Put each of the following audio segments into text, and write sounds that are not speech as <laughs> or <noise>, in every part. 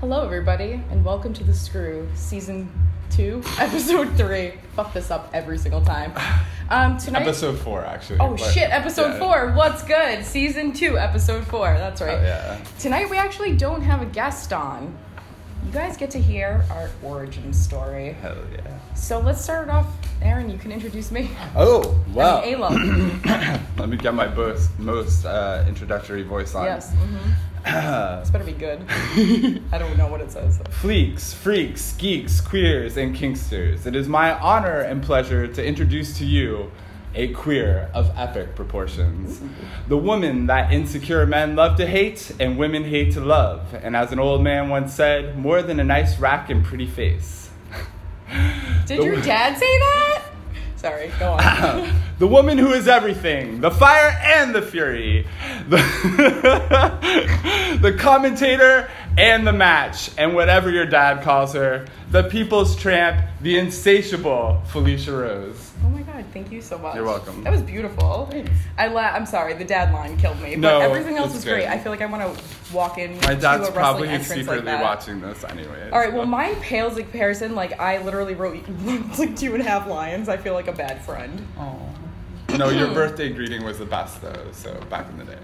Hello, everybody, and welcome to The Screw, Season 2, <laughs> Episode 3. Fuck this up every single time. Um, tonight. Episode four, actually. Oh but- shit, Episode yeah. 4. What's good? Season 2, Episode 4. That's right. Oh, yeah. Tonight, we actually don't have a guest on. You guys get to hear our origin story. Hell yeah. So let's start it off. Aaron, you can introduce me. Oh, wow. I mean, <coughs> Let me get my most, most uh, introductory voice on. yes. hmm <coughs> This better be good. I don't know what it says. Fleeks, freaks, geeks, queers, and kinksters. It is my honor and pleasure to introduce to you a queer of epic proportions. Mm-hmm. The woman that insecure men love to hate and women hate to love. And as an old man once said, more than a nice rack and pretty face. Did The your dad say that? Sorry, go on. <laughs> the woman who is everything, the fire and the fury, the, <laughs> the commentator and the match, and whatever your dad calls her, the people's tramp, the insatiable Felicia Rose. Oh my god, thank you so much. You're welcome. That was beautiful. I la- I'm sorry, the dad line killed me, but everything else it's was great. good. I feel like I want to walk in My to dad's a wrestling probably entrance secretly like that. watching this anyway. All right, well, mine pales in comparison. Like I literally wrote <laughs> like two and a half lines. I feel like a bad friend. No, your birthday greeting was the best though. So back in the day.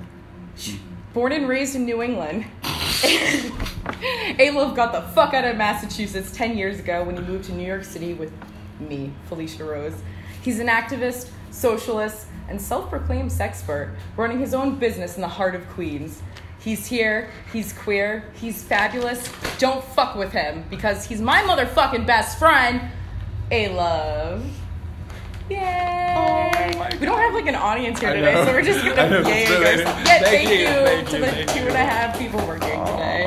Born and raised in New England, <laughs> Alove got the fuck out of Massachusetts 10 years ago when he moved to New York City with me, Felicia Rose. He's an activist, socialist, and self proclaimed sexpert, running his own business in the heart of Queens. He's here, he's queer, he's fabulous. Don't fuck with him because he's my motherfucking best friend, Alove. Yay! Oh we don't have like an audience here today, so we're just <laughs> gonna yay really- Yeah, thank thank, you, you, thank to you, the two and a half people working today.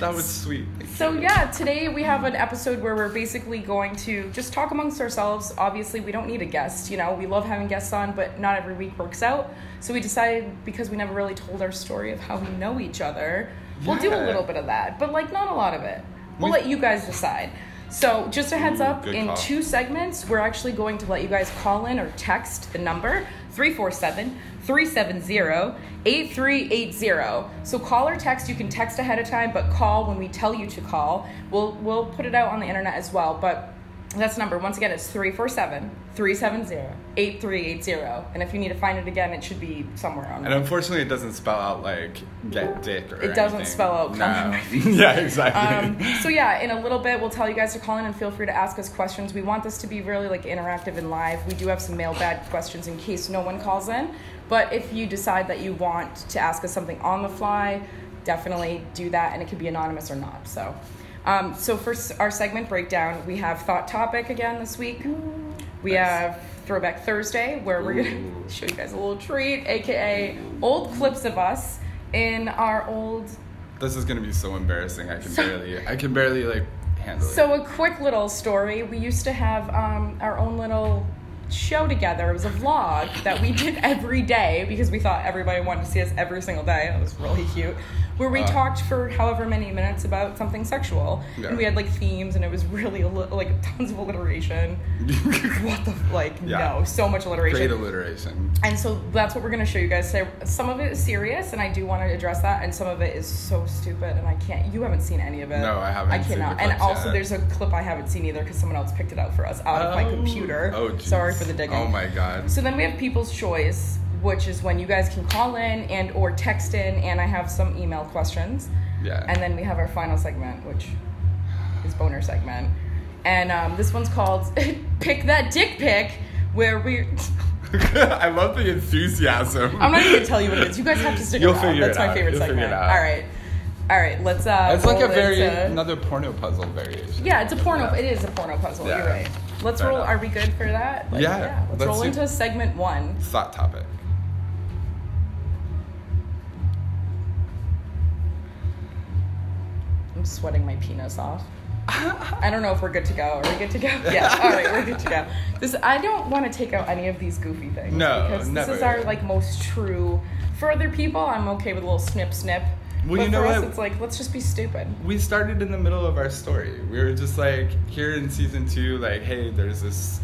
That was sweet. So yeah, today we have an episode where we're basically going to just talk amongst ourselves. Obviously, we don't need a guest. You know, we love having guests on, but not every week works out. So we decided because we never really told our story of how we know each other, we'll do a Yeah. little bit of that, but like not a lot of it. We'll We- let you guys decide. So just a heads up, good in call. two segments, we're actually going to let you guys call in or text the number 347 370 8380. So call or text, you can text ahead of time, but call when we tell you to call. We'll we'll put it out on the internet as well, but that's the number. Once again, it's 347 370 8380. And if you need to find it again, it should be somewhere on And unfortunately, it doesn't spell out like get dick or It doesn't spell out No. <laughs> yeah, exactly. um, so yeah, in a little bit, we'll tell you guys to call in and feel free to ask us questions. We want this to be really like interactive and live. We do have some mailbag questions in case no one calls in. But if you decide that you want to ask us something on the fly, definitely do that, and it could be anonymous or not. So, um, so for our segment breakdown, we have thot topic again this week. We Nice. have Throwback Thursday, where we're gonna <laughs> show you guys a little treat, aka old clips of us in our old This is gonna be so embarrassing. I can barely, I can barely like handle it. So a quick little story. We used to have um, our own little show together. It was a vlog that we did <laughs> every day because we thought everybody wanted to see us every single day. It was really cute. Where we Uh. talked for however many minutes about something sexual, Yeah. and we had like themes, and it was really like tons of alliteration. <laughs> what the like? Yeah. No, so much alliteration. Great alliteration. And so that's what we're going to show you guys today. Some of it is serious, and I do want to address that, and some of it is so stupid, and I can't. You haven't seen any of it. No, I haven't I cannot. and also, yet. there's a clip I haven't seen either because someone else picked it out for us out of my Oh. computer. Oh, jeez. sorry for the digging. Oh my god. So then we have People's Choice, which is when you guys can call in and or text in, and I have some email questions. Yeah. And then we have our final segment, which is boner segment. And um, this one's called <laughs> "Pick That Dick Pic," where we. <laughs> I love the enthusiasm. I'm not even gonna tell you what it is. You guys have to stick You'll around. figure That's it my out. favorite You'll figure segment. it out. All right, all right. Let's. Uh, It's like a very into- another porno puzzle variation. Yeah, it's a porno. Yeah. It is a porno puzzle. Yeah. You're right. Let's Fair roll. enough. Are we good for that? Like, Yeah, Let's, let's roll see. into segment one. Thot topic. I'm sweating my penis off. <laughs> I don't know if we're good to go. Are we good to go? <laughs> Yeah. All right, we're good to go. This I don't want to take out any of these goofy things. No, because this is our like most true. For other people, I'm okay with a little snip snip. Well, but you know for us, what? it's like let's just be stupid. we started in the middle of our story. We were just like here in season two, like, hey, there's this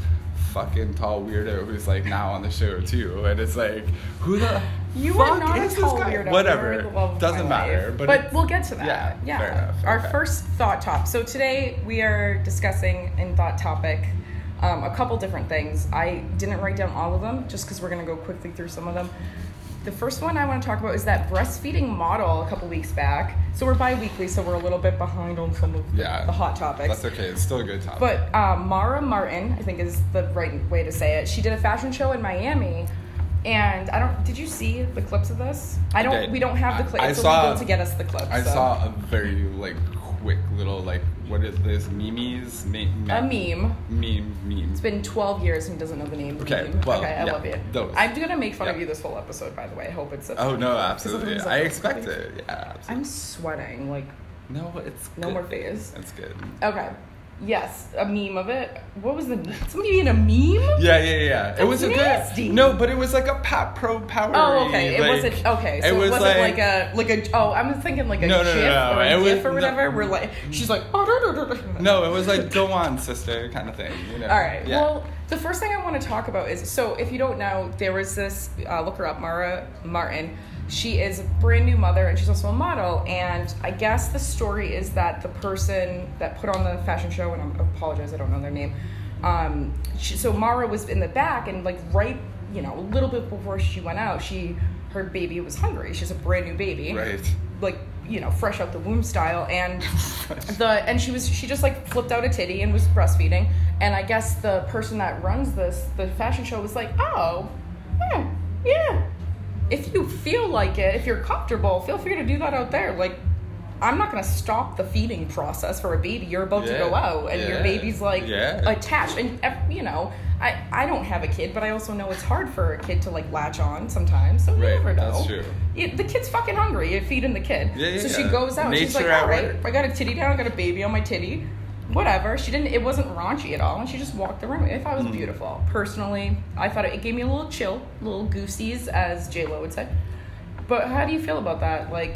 fucking tall weirdo who's like now on the show too, and it's like, who the You fuck are not a tall weirdo. Whatever. You're the love of Doesn't matter, but But, we'll get to that. yeah, Yeah. fair enough, Our okay. first thought top. So today we are discussing in thot topic um, a couple different things. I didn't write down all of them just because we're gonna go quickly through some of them. The first one I want to talk about is that breastfeeding model a couple weeks back. So we're bi-weekly, so we're a little bit behind on some of the, Yeah. the hot topics. That's okay. It's still a good topic. But um, Mara Martin, I think is the right way to say it. She did a fashion show in Miami, and I don't. Did you see the clips of this? I don't. did. We don't have the clips. I It's saw- illegal to get us the clips. I so. saw a very like quick little like what is this memes? Me- a meme. Meme meme. It's been 12 years and he doesn't know the name. Okay, meme. well, okay, I yeah, love you. those. I'm gonna make fun of you this whole episode, by the way. I hope it's. A, Oh no, absolutely. otherwise I expect it. Yeah, absolutely. I'm sweating. Like, no, it's No good. more phase. That's good. okay. Yes, a meme of it. What was the somebody in a meme? Yeah, yeah, yeah. it was a nasty. good. No, but it was like a pat pro power. Oh, okay. It like, wasn't okay. So it it, was not like- like, a like a. Oh, I'm thinking like a No, no, no, GIF no, or a it was- or no. whatever. Where like she's like. oh No, it was like go on, sister, kind of thing. You know. All right. Yeah. Well, the first thing I want to talk about is so if you don't know, there was this. Uh, look her up, Mara Martin. She is a brand new mother and she's also a model. And I guess the story is that the person that put on the fashion show, and I apologize, I don't know their name. Um, she, so Mara was in the back and like right, you know, a little bit before she went out, she her baby was hungry. She's a brand new baby Right. like you know fresh out the womb style and <laughs> the and she was she just like flipped out a titty and was breastfeeding and i guess the person that runs this the fashion show was like oh hmm, yeah if you feel like it if you're comfortable feel free to do that out there like i'm not going to stop the feeding process for a baby you're about to go out and your baby's like yeah. attached and eh, you know I, I don't have a kid but i also know it's hard for a kid to like latch on sometimes so you Right, never know that's true. it, the kid's fucking hungry. You're feeding the kid. Yeah, yeah, so she goes out. she's like, all right. I got a titty down. I got a baby on my titty. Whatever. She didn't. It wasn't raunchy at all, and she just walked the runway. I thought it was Mm. beautiful. Personally, I thought it, it gave me a little chill, little goosies, as J Lo would say. But how do you feel about that? Like,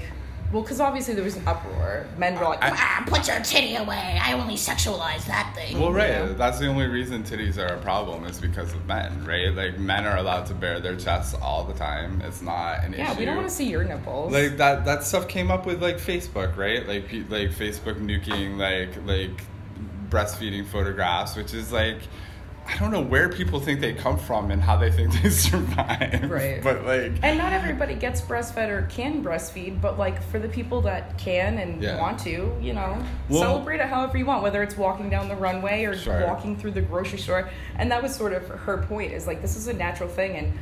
well, because obviously there was an uproar. Men were like, I- Ah, put your titty away. I only sexualize that thing. Well, right. Yeah. That's the only reason titties are a problem is because of men, right? Like men are allowed to bare their chests all the time. It's not an issue. yeah, we don't want to see your nipples. like that that stuff came up with like Facebook, right? Like like Facebook nuking like like breastfeeding photographs, which is like I don't know where people think they come from and how they think they <laughs> survive. Right. But like and not everybody gets breastfed or can breastfeed, but like for the people that can and Yeah. want to, you know, Well- celebrate it however you want, whether it's walking down the runway or Sure. walking through the grocery store. And that was sort of her point is like this is a natural thing and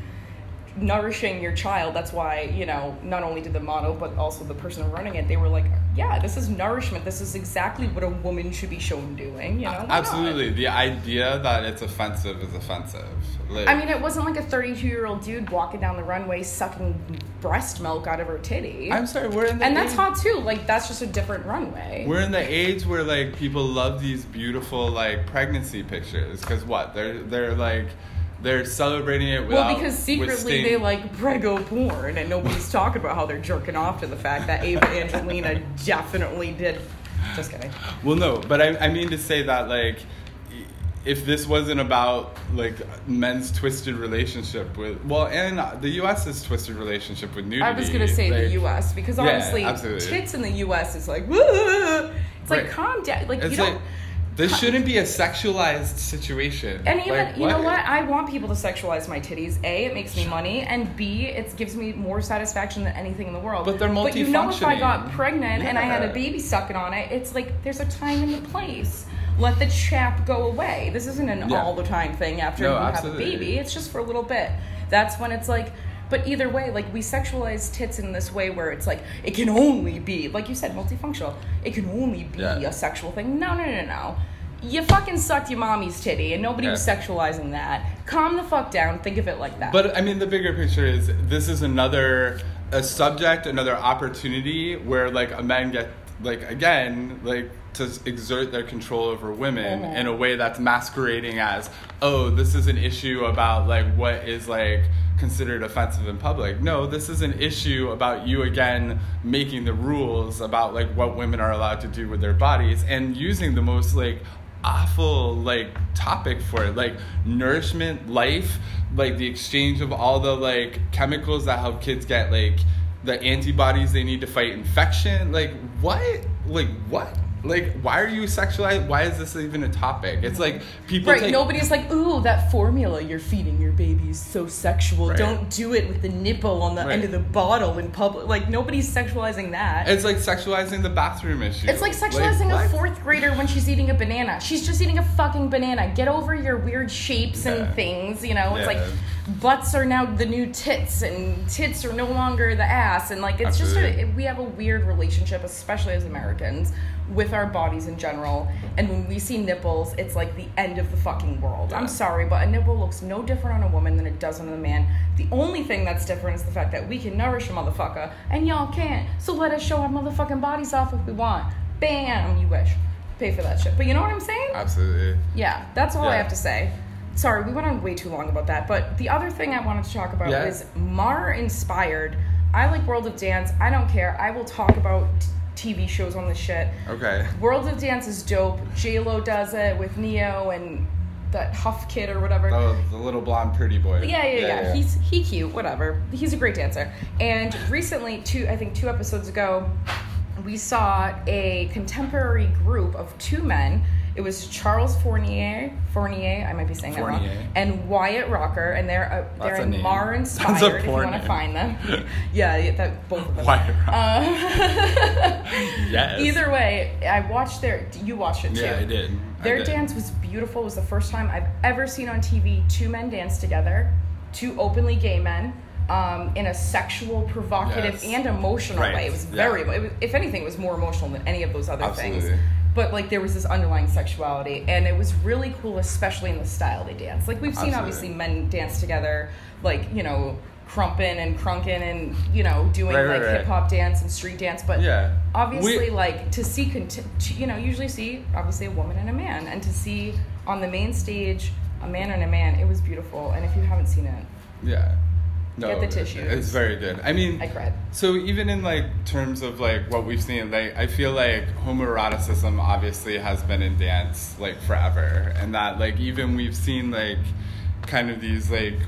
nourishing your child. That's why, you know, not only did the model but also the person running it, they were like, yeah, this is nourishment. This is exactly what a woman should be shown doing, you know. not? absolutely the idea that it's offensive is offensive. Like, I mean, it wasn't like a 32 year old dude walking down the runway sucking breast milk out of her titty. I'm sorry, we're in the and that's hot too. Like that's just a different runway. We're in the age where like people love these beautiful like pregnancy pictures because what they're they're like they're celebrating it without well, because secretly they like prego porn, and nobody's <laughs> talking about how they're jerking off to the fact that Ava <laughs> Angelina definitely did. Just kidding. Well, no, but I, I mean to say that like if this wasn't about like men's twisted relationship with well and the U.S.'s twisted relationship with nudity. I was gonna say the U.S. because honestly, absolutely. tits in the U.S. is like, Woo! it's like calm down. Like It's you don't. like this shouldn't be a sexualized situation. And even Like, you know what? I want people to sexualize my titties. A, it makes me money, and B, it gives me more satisfaction than anything in the world. But they're multifunctional. But you know, if I got pregnant and I had a Yeah. baby sucking on it, it's like there's a time and a place. Let the chap go away. This isn't an Yeah. all the time thing after No, you have a baby. It's just for a little bit. That's when it's like. But either way, like we sexualize tits in this way where it's like it can only be, like you said, multifunctional. It can only be Yeah. a sexual thing. No, no, no, no. You fucking sucked your mommy's titty, and nobody was sexualizing that. Calm the fuck down. Think of it like that. But I mean, the bigger picture is this is another a subject, another opportunity where like a man get like again like to exert their control over women Mhm. in a way that's masquerading as oh this is an issue about like what is like considered offensive in public. No, this is an issue about you again making the rules about like what women are allowed to do with their bodies and using the most like awful like topic for it. Like nourishment, life, like the exchange of all the like chemicals that help kids get like the antibodies they need to fight infection. Like what? Like what? Like why are you sexualized? Why is this even a topic? It's like people Right, take nobody's like, ooh, that formula you're feeding your baby is so sexual. Right. Don't do it with the nipple on the Right. end of the bottle in public. Like, nobody's sexualizing that. It's like sexualizing the bathroom issue. It's like sexualizing a fourth grader when she's eating a banana. She's just eating a fucking banana. Get over your weird shapes Yeah. and things, you know? It's like butts are now the new tits and tits are no longer the ass and like it's just a we have a weird relationship especially as Americans with our bodies in general. And when we see nipples, it's like the end of the fucking world. Yeah. I'm sorry, but a nipple looks no different on a woman than it does on a man. The only thing that's different is the fact that we can nourish a motherfucker and y'all can't. So let us show our motherfucking bodies off if we want. Bam, you wish. Pay for that shit. But you know what I'm saying? Absolutely. Yeah, that's all I have to say. Sorry, we went on way too long about that. But the other thing I wanted to talk about Yeah. was MarInspired. I like World of Dance. I don't care. I will talk about TV shows on this shit. Okay. World of Dance is dope. J Lo does it with Ne-Yo and that Hough kid or whatever. Oh, the little blonde pretty boy. Yeah, yeah, yeah, He's he cute, whatever. He's a great dancer. And recently, two I think two episodes ago, we saw a contemporary group of two men. It was Charles Fournier, Fournier, I might be saying that wrong, and Wyatt Rocker, and they're uh, they're a in. Mar <laughs> inspired. If you want to find them, <laughs> yeah, yeah, that both of them. Wyatt Rocker. Uh, <laughs> Yes. Either way, I watched their. You watched it too. Yeah, I did. I Their did. dance was beautiful. It was the first time I've ever seen on TV two men dance together, two openly gay men, um, in a sexual, provocative, Yes. and emotional Right. way. It was Yeah. very. It was, if anything, it was more emotional than any of those other things. But like there was this underlying sexuality, and it was really cool, especially in the style they dance. Like we've seen, Absolutely. obviously, men dance together, like you know, crumping and crunking, and you know, doing Right, right, like right. hip hop dance and street dance. But Yeah. obviously We- like to see conti- to, you know usually see obviously a woman and a man and to see on the main stage a man and a man it was beautiful and if you haven't seen it Yeah. No, Get the tissues. It's very good. I mean, i cried So even in like terms of like what we've seen, like I feel like homoeroticism obviously has been in dance like forever, and that like even we've seen like kind of these like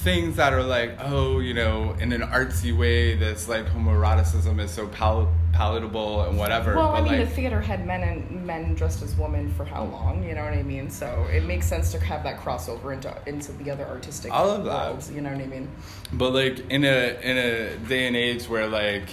things that are like oh you know in an artsy way this like homoeroticism is so pal- palatable and whatever. well i mean like, the theater had men and men dressed as women for how long you know what i mean so it makes sense to have that crossover into into the other artistic All of that. worlds you know what i mean But like in a in a day and age where like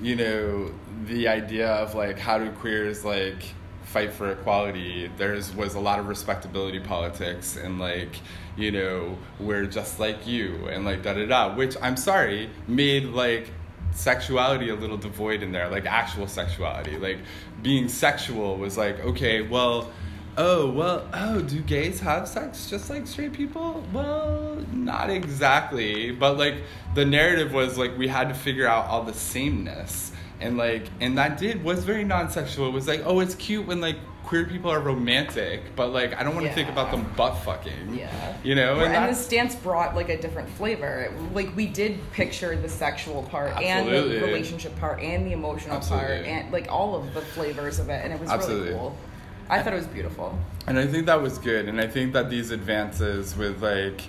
you know the idea of like how do queers like fight for equality there's was a lot of respectability politics and like you know we're just like you and like da da da which I'm sorry made like sexuality a little devoid in there like actual sexuality like being sexual was like okay well Oh, well, oh, do gays have sex just like straight people? Well, not exactly. But like the narrative was like we had to figure out all the sameness. And like and that did was very non sexual. It was like, oh, it's cute when like queer people are romantic, but like I don't want to think about them butt fucking. Yeah. You know, and, and, this dance brought like a different flavor. Like we did picture the sexual part absolutely. and the relationship part and the emotional part and like all of the flavors of it, and it was Absolutely. really cool. I thought it was beautiful. And I think that was good. And I think that these advances with like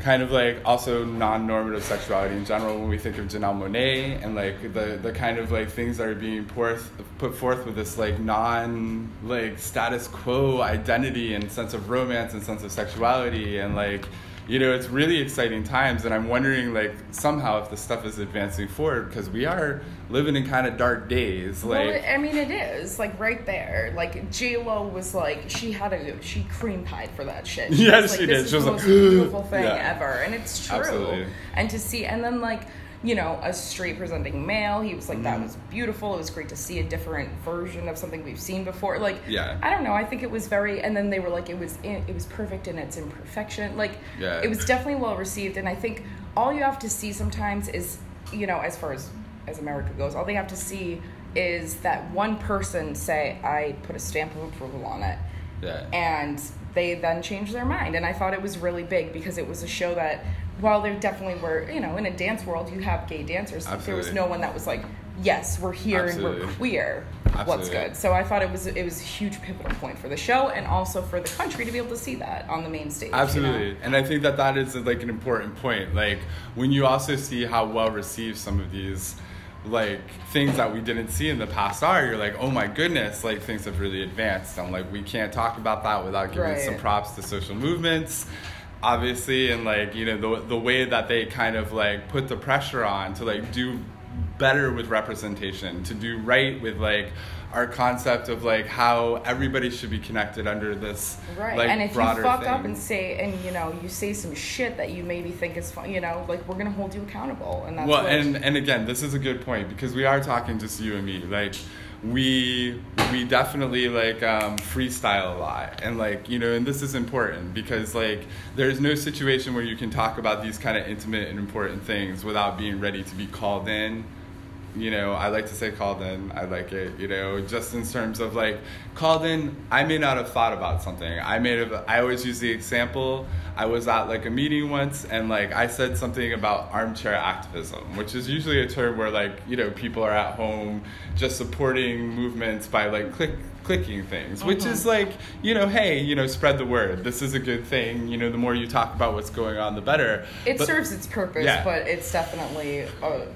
kind of like also non-normative sexuality in general when we think of Janelle Monáe and like the the kind of like things that are being forth, put forth with this like non like status quo identity and sense of romance and sense of sexuality and like you know it's really exciting times and i'm wondering like somehow if the stuff is advancing forward because we are living in kind of dark days like well, I mean, it is like right there. Like J Lo was like she had a she cream pied for that shit. Yes, was like, she this did. Is She was the like, most beautiful <gasps> thing Yeah. ever, and it's true. Absolutely. And to see, and then like you know, a straight presenting male, he was like that Mhm. was beautiful. It was great to see a different version of something we've seen before. Like Yeah. I don't know. I think it was very, and then they were like it was in, it was perfect in its imperfection. Like Yeah. it was definitely well received, and I think all you have to see sometimes is you know as far as as America goes, all they have to see is that one person say, I put a stamp of approval on it. yeah And they then change their mind. And I thought it was really big because it was a show that, while there definitely were, you know, in a dance world, you have gay dancers, there was no one that was like, yes, we're here and we're queer. what's good. So I thought it was it was a huge pivotal point for the show and also for the country to be able to see that on the main stage. you know? Absolutely. And I think that that is like an important point. Like when you also see how well received some of these like things that we didn't see in the past are, you're like, oh my goodness, like things have really advanced. i'm like we can't talk about that without giving Right. some props to social movements. Obviously, and like you know the the way that they kind of like put the pressure on to like do better with representation, to do right with like our concept of like how everybody should be connected under this Right, like and if you fuck up and say, and you know, you say some shit that you maybe think is fun, you know, like we're gonna hold you accountable, and that's well and and again this is a good point because we are talking just you and me like we we definitely like um, freestyle a lot. And like you know and this is important because like there's no situation where you can talk about these kind of intimate and important things without being ready to be called in you know i like to say called in i like it you know just in terms of like called in i may not have thought about something. I may have i always use the example. I was at like a meeting once and like i said something about armchair activism which is usually a term where like you know people are at home just supporting movements by like click clicking things which is like you know hey you know spread the word. This is a good thing. You know the more you talk about what's going on the better. It But- serves its purpose, Yeah. but it's definitely uh,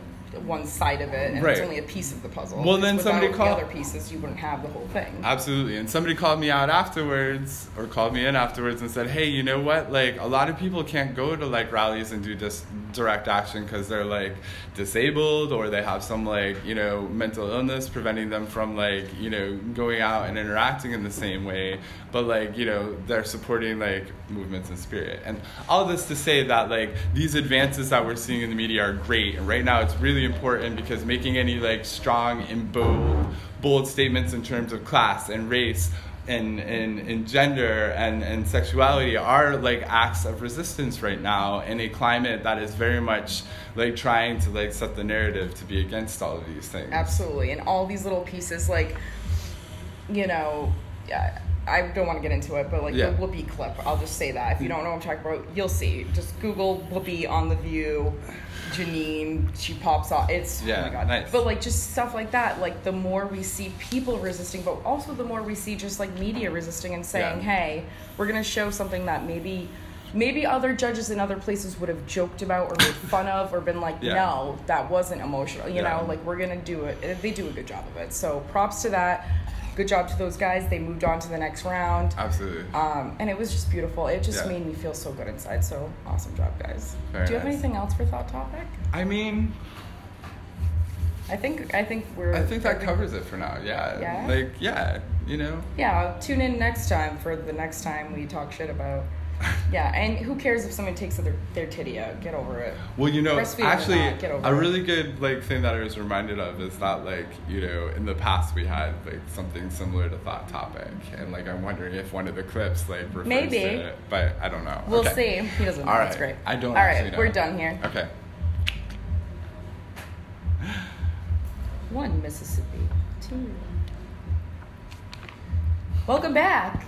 one side of it, and Right. it's only a piece of the puzzle. Well, then somebody without call- the other pieces, you wouldn't have the whole thing. Absolutely. And somebody called me out afterwards or called me in afterwards and said, "Hey, you know what? Like a lot of people can't go to like rallies and do just direct action cuz they're like disabled or they have some like, you know, mental illness preventing them from like, you know, going out and interacting in the same way, but like, you know, they're supporting like movements in spirit." And all this to say that like these advances that we're seeing in the media are great. And right now it's really important because making any like strong and bold bold statements in terms of class and race and, and, and gender and, and sexuality are like acts of resistance right now in a climate that is very much like trying to like set the narrative to be against all of these things. Absolutely, and all these little pieces, like, you know, yeah, I don't want to get into it, but like Yeah. the Whoopi clip, I'll just say that if you don't know what I'm talking about, you'll see. Just Google Whoopi on the View, Jeanine, she pops off. It's oh my god. nice. But like just stuff like that, like the more we see people resisting, but also the more we see just like media resisting and saying, Yeah. hey, we're gonna show something that maybe. Maybe other judges in other places would have joked about or made fun of or been like, Yeah. no, that wasn't emotional. You Yeah. know, like we're gonna do it. They do a good job of it. So props to that. Good job to those guys. They moved on to the next round. Absolutely. Um, and it was just beautiful. It just Yeah. made me feel so good inside. So awesome job, guys. Very do you have anything else for thot topic? I mean, I think I think we're. I think that covers it for now. Yeah. Yeah? Like, yeah, you know. Yeah, I'll tune in next time for the next time we talk shit about. Yeah, and who cares if someone takes their their titty out? Get over it. Well, you know, Breastfeeding or actually, not, a it. really good like thing that I was reminded of is that like you know in the past we had like something similar to that topic, and like I'm wondering if one of the clips like refers Maybe. to it, but I don't know. We'll Okay. see. He doesn't know. All That's great. I don't All right, know. we're done here. Okay. One Mississippi, two. Welcome back.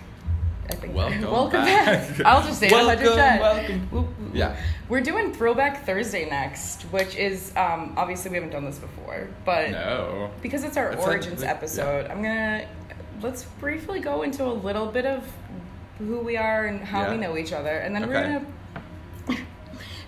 I think. <laughs> Welcome back. back. I'll just say it Welcome, welcome. Whoop, whoop. Yeah. We're doing Throwback Thursday next, which is um, obviously we haven't done this before, but No. because it's our It's like- origins yeah. episode, I'm gonna let's briefly go into a little bit of who we are and how we know each other, and then we're gonna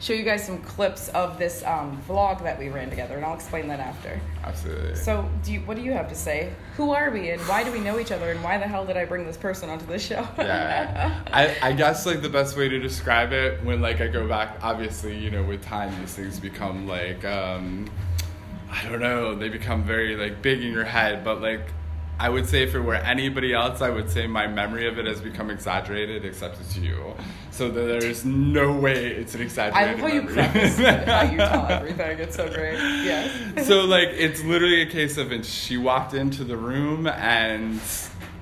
show you guys some clips of this um, vlog that we ran together, and I'll explain that after. Absolutely. So, do you, what do you have to say? Who are we, and why do we know each other, and why the hell did I bring this person onto this show? yeah <laughs> I, I guess like the best way to describe it when like i go back obviously you know with time these things become like um i don't know they become very like big in your head but like i would say if it were anybody else i would say my memory of it has become exaggerated except it's you so that there's no way it's an I exaggerated love how you preface how you tell <laughs> everything. It's so great. Yes. so like it's literally a case of and she walked into the room and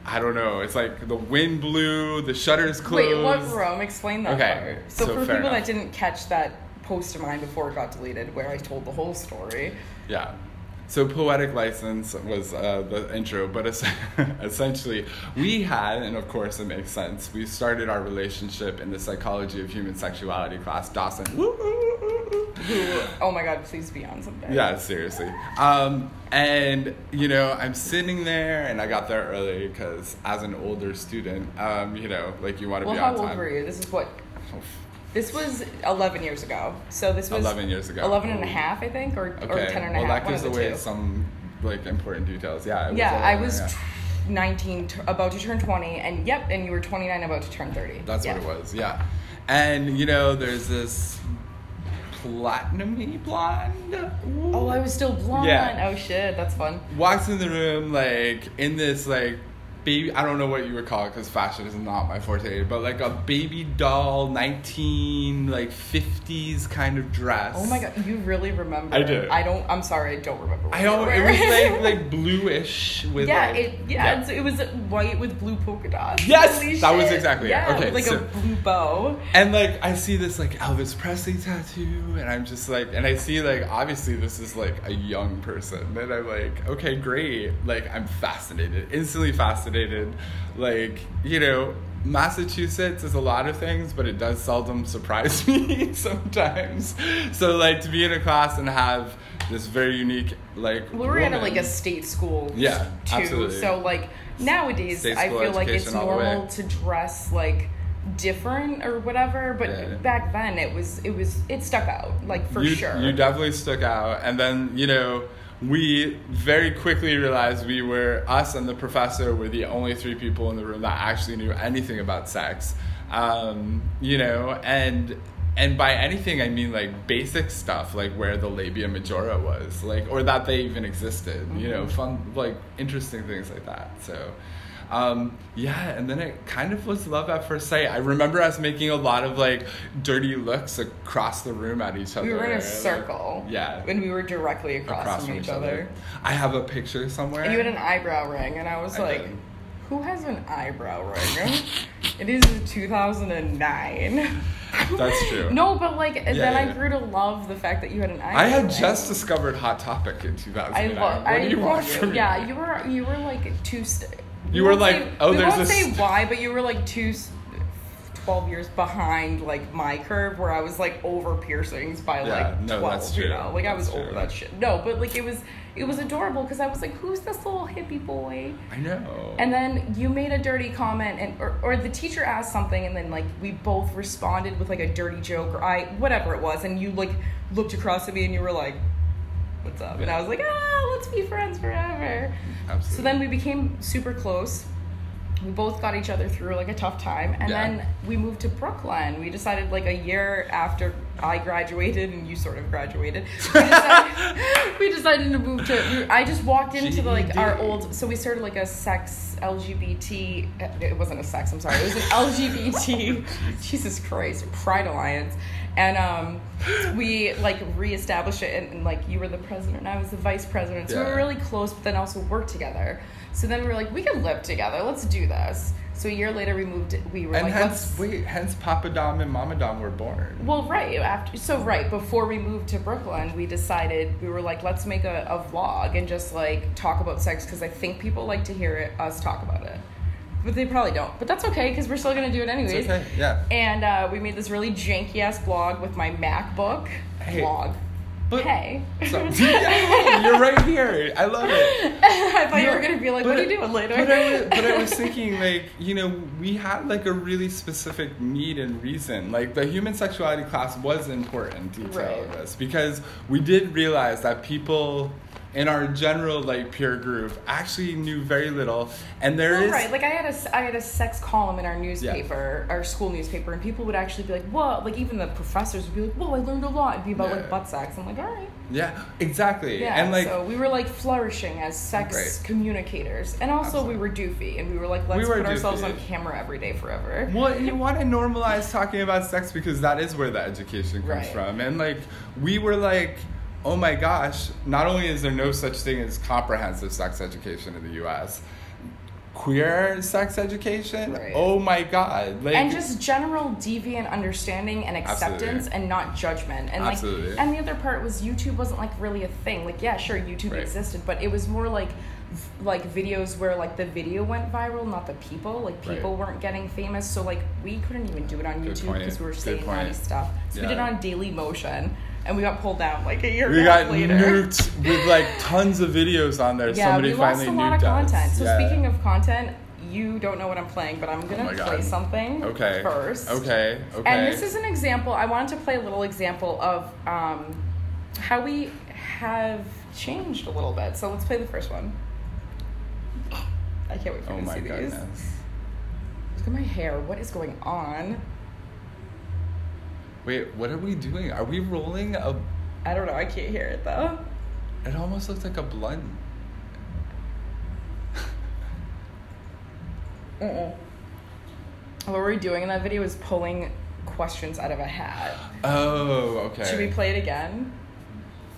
I don't know. It's like the wind blew, the shutters closed. Wait, what room? Explain that Okay, part. So, so for people enough. that didn't catch that post of mine before it got deleted, where I told the whole story. Yeah. So poetic license was uh, the intro, but es- <laughs> essentially we had, and of course it makes sense. We started our relationship in the psychology of human sexuality class, Dawson. Woo, woo, woo? Oh my God! Please be on someday. Yeah, seriously. Um, and you know, I'm sitting there, and I got there early because as an older student, um, you know, like you want to Well, be how on old time. were you? This is what. This was 11 years ago. So this was 11 years ago. 11 and a half, I think, or, Okay. or 10 and a well, half. that gives one of the away two. some like important details. Yeah. it was yeah, 11, I was yeah. 19, t- about to turn 20, and yep, and you were 29, about to turn 30. That's yeah. what it was. Yeah. And you know, there's this platinumy blonde. Oh, I was still blonde. Yeah. Oh shit, that's fun. walks in the room like in this like baby I don't know what you would call it because fashion is not my forte but like a baby doll 19 like 50s kind of dress Oh my god, you really remember? I do. I don't. I'm sorry, I don't remember. What I don't it was like like bluish with yeah, like, it yeah, It's, it was white with blue polka dots. Yes, Holy that was shit. exactly it. Okay, like so- a blue bow. And like I see this like Elvis Presley tattoo, and I'm just like, and I see like obviously this is like a young person, and I'm like, okay, great. Like I'm fascinated, instantly fascinated. Like you know, Massachusetts is a lot of things, but it does seldom surprise <laughs> me sometimes. So like to be in a class and have this very unique like We were in a, like a state school. Yeah, too. absolutely. So like nowadays, I feel like it's education all the way. normal to dress like different or whatever. But Yeah. back then, it was it was it stuck out like for you, sure. You definitely stuck out. And then, you know, we very quickly realized we were, us and the professor were the only three people in the room that actually knew anything about sex. Um, you know, and and by anything I mean like basic stuff, like where the labia majora was, like or that they even existed. You know, fun like interesting things like that. So um, yeah, and then it kind of was love at first sight. I remember us making a lot of like dirty looks across the room at each other. we were in a like, circle. yeah. and we were directly across, from, each other. I have a picture somewhere. And you had an eyebrow ring, and I was I like, did. "Who has an eyebrow ring?" <laughs> it is 2009. <laughs> That's true. No, but like then yeah, I yeah. grew to love the fact that you had an eyebrow I had ring. just discovered Hot Topic in 2009. I love. What I do you want from me? Yeah, you were. You were like two. St- You we were like, say- oh, we there's won't this- say why, but you were like two. 12 years behind like my curve where I was like over piercings by Yeah, like no, 12 that's you know like I was That's over that shit no but like it was it was adorable because I was like who's this little hippie boy I know. and then you made a dirty comment, and or, or the teacher asked something, and then like we both responded with like a dirty joke or I whatever it was, and you like looked across at me and you were like, "What's up?" And I was like, "Ah, let's be friends forever." Absolutely. So then we became super close. We both got each other through like a tough time, and Yeah. then we moved to Brooklyn. We decided like a year after I graduated and you sort of graduated, we <laughs> decided, we decided to move to. I just walked into the, like our old. So we started like a sex LGBT. It wasn't a sex. I'm sorry. It was an LGBT. <laughs> Jesus Christ, Pride Alliance, and um, we like reestablished it. And, and like you were the president, and I was the vice president. So we Yeah. were really close, but then also worked together. So then we were like, we could live together. Let's do this. So a year later, we moved. We were and like, hence, let's. wait, hence Papa Dom and Mama Dom were born. Well, right after, so right before we moved to Brooklyn, we decided we were like, let's make a, a vlog and just like talk about sex because I think people like to hear it, us talk about it, but they probably don't. But that's okay because we're still gonna do it anyways. It's okay, yeah. And uh, we made this really janky ass blog with my MacBook Hey, blog. but- hey, So, yeah, <laughs> <laughs> you're right here. I love it. <laughs> I thought you No, were gonna be like, what are you doing later? But I, was, but I was thinking, like, you know, we had like a really specific need and reason. Like, the human sexuality class was important to each Right. of us because we did realize that people in our general like peer group actually knew very little, and there Well, is right. Like I had a I had a sex column in our newspaper, our school newspaper, and people would actually be like, "Whoa!" Like even the professors would be like, "Whoa, I learned a lot." It'd be about Yeah. like butt sex. I'm like, "All right." yeah, exactly, Yeah. and like so we were like flourishing as sex Right. communicators, and also we were doofy, and we were like, "Let's were put ourselves on camera every day forever." Well, you want to normalize talking about sex because that is where the education comes Right. from. And like, we were like, oh my gosh, not only is there no such thing as comprehensive sex education in the US, queer sex education, Right. oh my god. Like, and just general deviant understanding and acceptance Absolutely. and not judgment and like and the other part was youtube wasn't like really a thing like yeah sure youtube Right. existed but it was more like like videos where like the video went viral not the people like people Right. weren't getting famous so like we couldn't even do it on Good youtube because we were saying naughty stuff so we did it on Dailymotion and we got pulled down like a year We got later. nuked with like tons of videos on there. Yeah, Somebody we lost finally a lot of content. us. So Yeah. speaking of content, you don't know what I'm playing, but I'm gonna Oh play something okay, first. Okay, okay. And this is an example. I wanted to play a little example of um, how we have changed a little bit. So let's play the first one. I can't wait for Oh you to my see these. Look at my hair. What is going on? Wait, what are we doing? Are we rolling a? I don't know. I can't hear it though. It almost looks like a blunt. Mm-mm. What we're doing in that video is pulling questions out of a hat. Oh, okay. Should we play it again?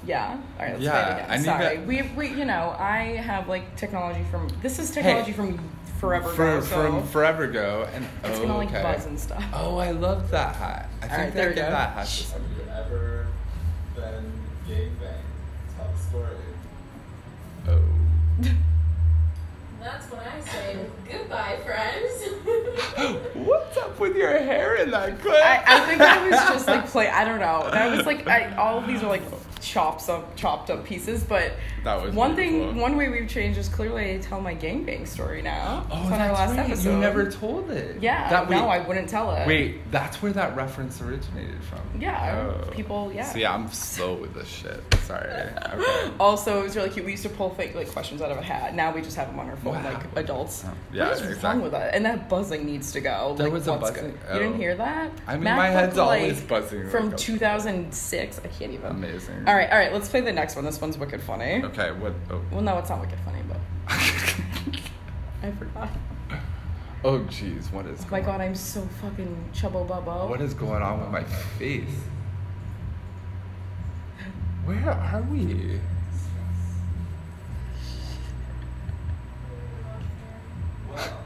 Yeah. All right. Let's Yeah, play it again. I need Sorry. to- We, we, you know, I have like technology from. This is technology from forever For, ago. So from forever ago, and it's oh, gonna like okay. buzz and stuff. Oh, I love that hat. I All think right, they there we give go. that hat to Have somebody. you ever been gangbanged? Tell the story. Oh. That's when I say goodbye, friends. <laughs> What's up with your hair in that clip? I, I think I was just like <laughs> play. I don't know. That was like I, all of these are like chops up, chopped up pieces. But That was one beautiful. thing. One way we've changed is clearly I tell my gangbang story now. Oh, It's on our last right. episode. You never told it. Yeah. That, no, I wouldn't tell it. Wait, that's where that reference originated from. Yeah, Oh. people- yeah. See, I'm slow with this shit. Sorry. Okay. <laughs> Also, it was really cute. We used to pull fake like questions out of a hat. Now we just have them on our phone, Wow. like adults. Oh, yeah, what is exactly. wrong with that? And that buzzing needs to go. There like, was a buzzing? You didn't Oh. hear that? I mean, Matt my head's always like buzzing From like 2006. I can't even. Amazing. All right, all right. Let's play the next one. This one's wicked funny. Okay, what? Oh. Well, no, it's not wicked funny, but <laughs> I forgot. oh, jeez, what is Oh my god, I'm so fucking chubbo bubbo. What is going on with my face? Where are we? Well,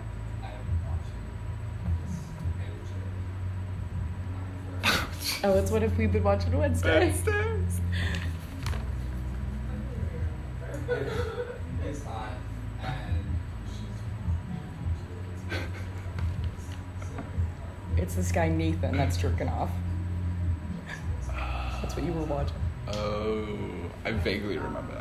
I'm watching this Oh, it's what if we've been watching Wednesday? Wednesdays. <laughs> It's hot, and It's this guy Nathan that's jerking off. That's what you were watching. Oh, I vaguely remember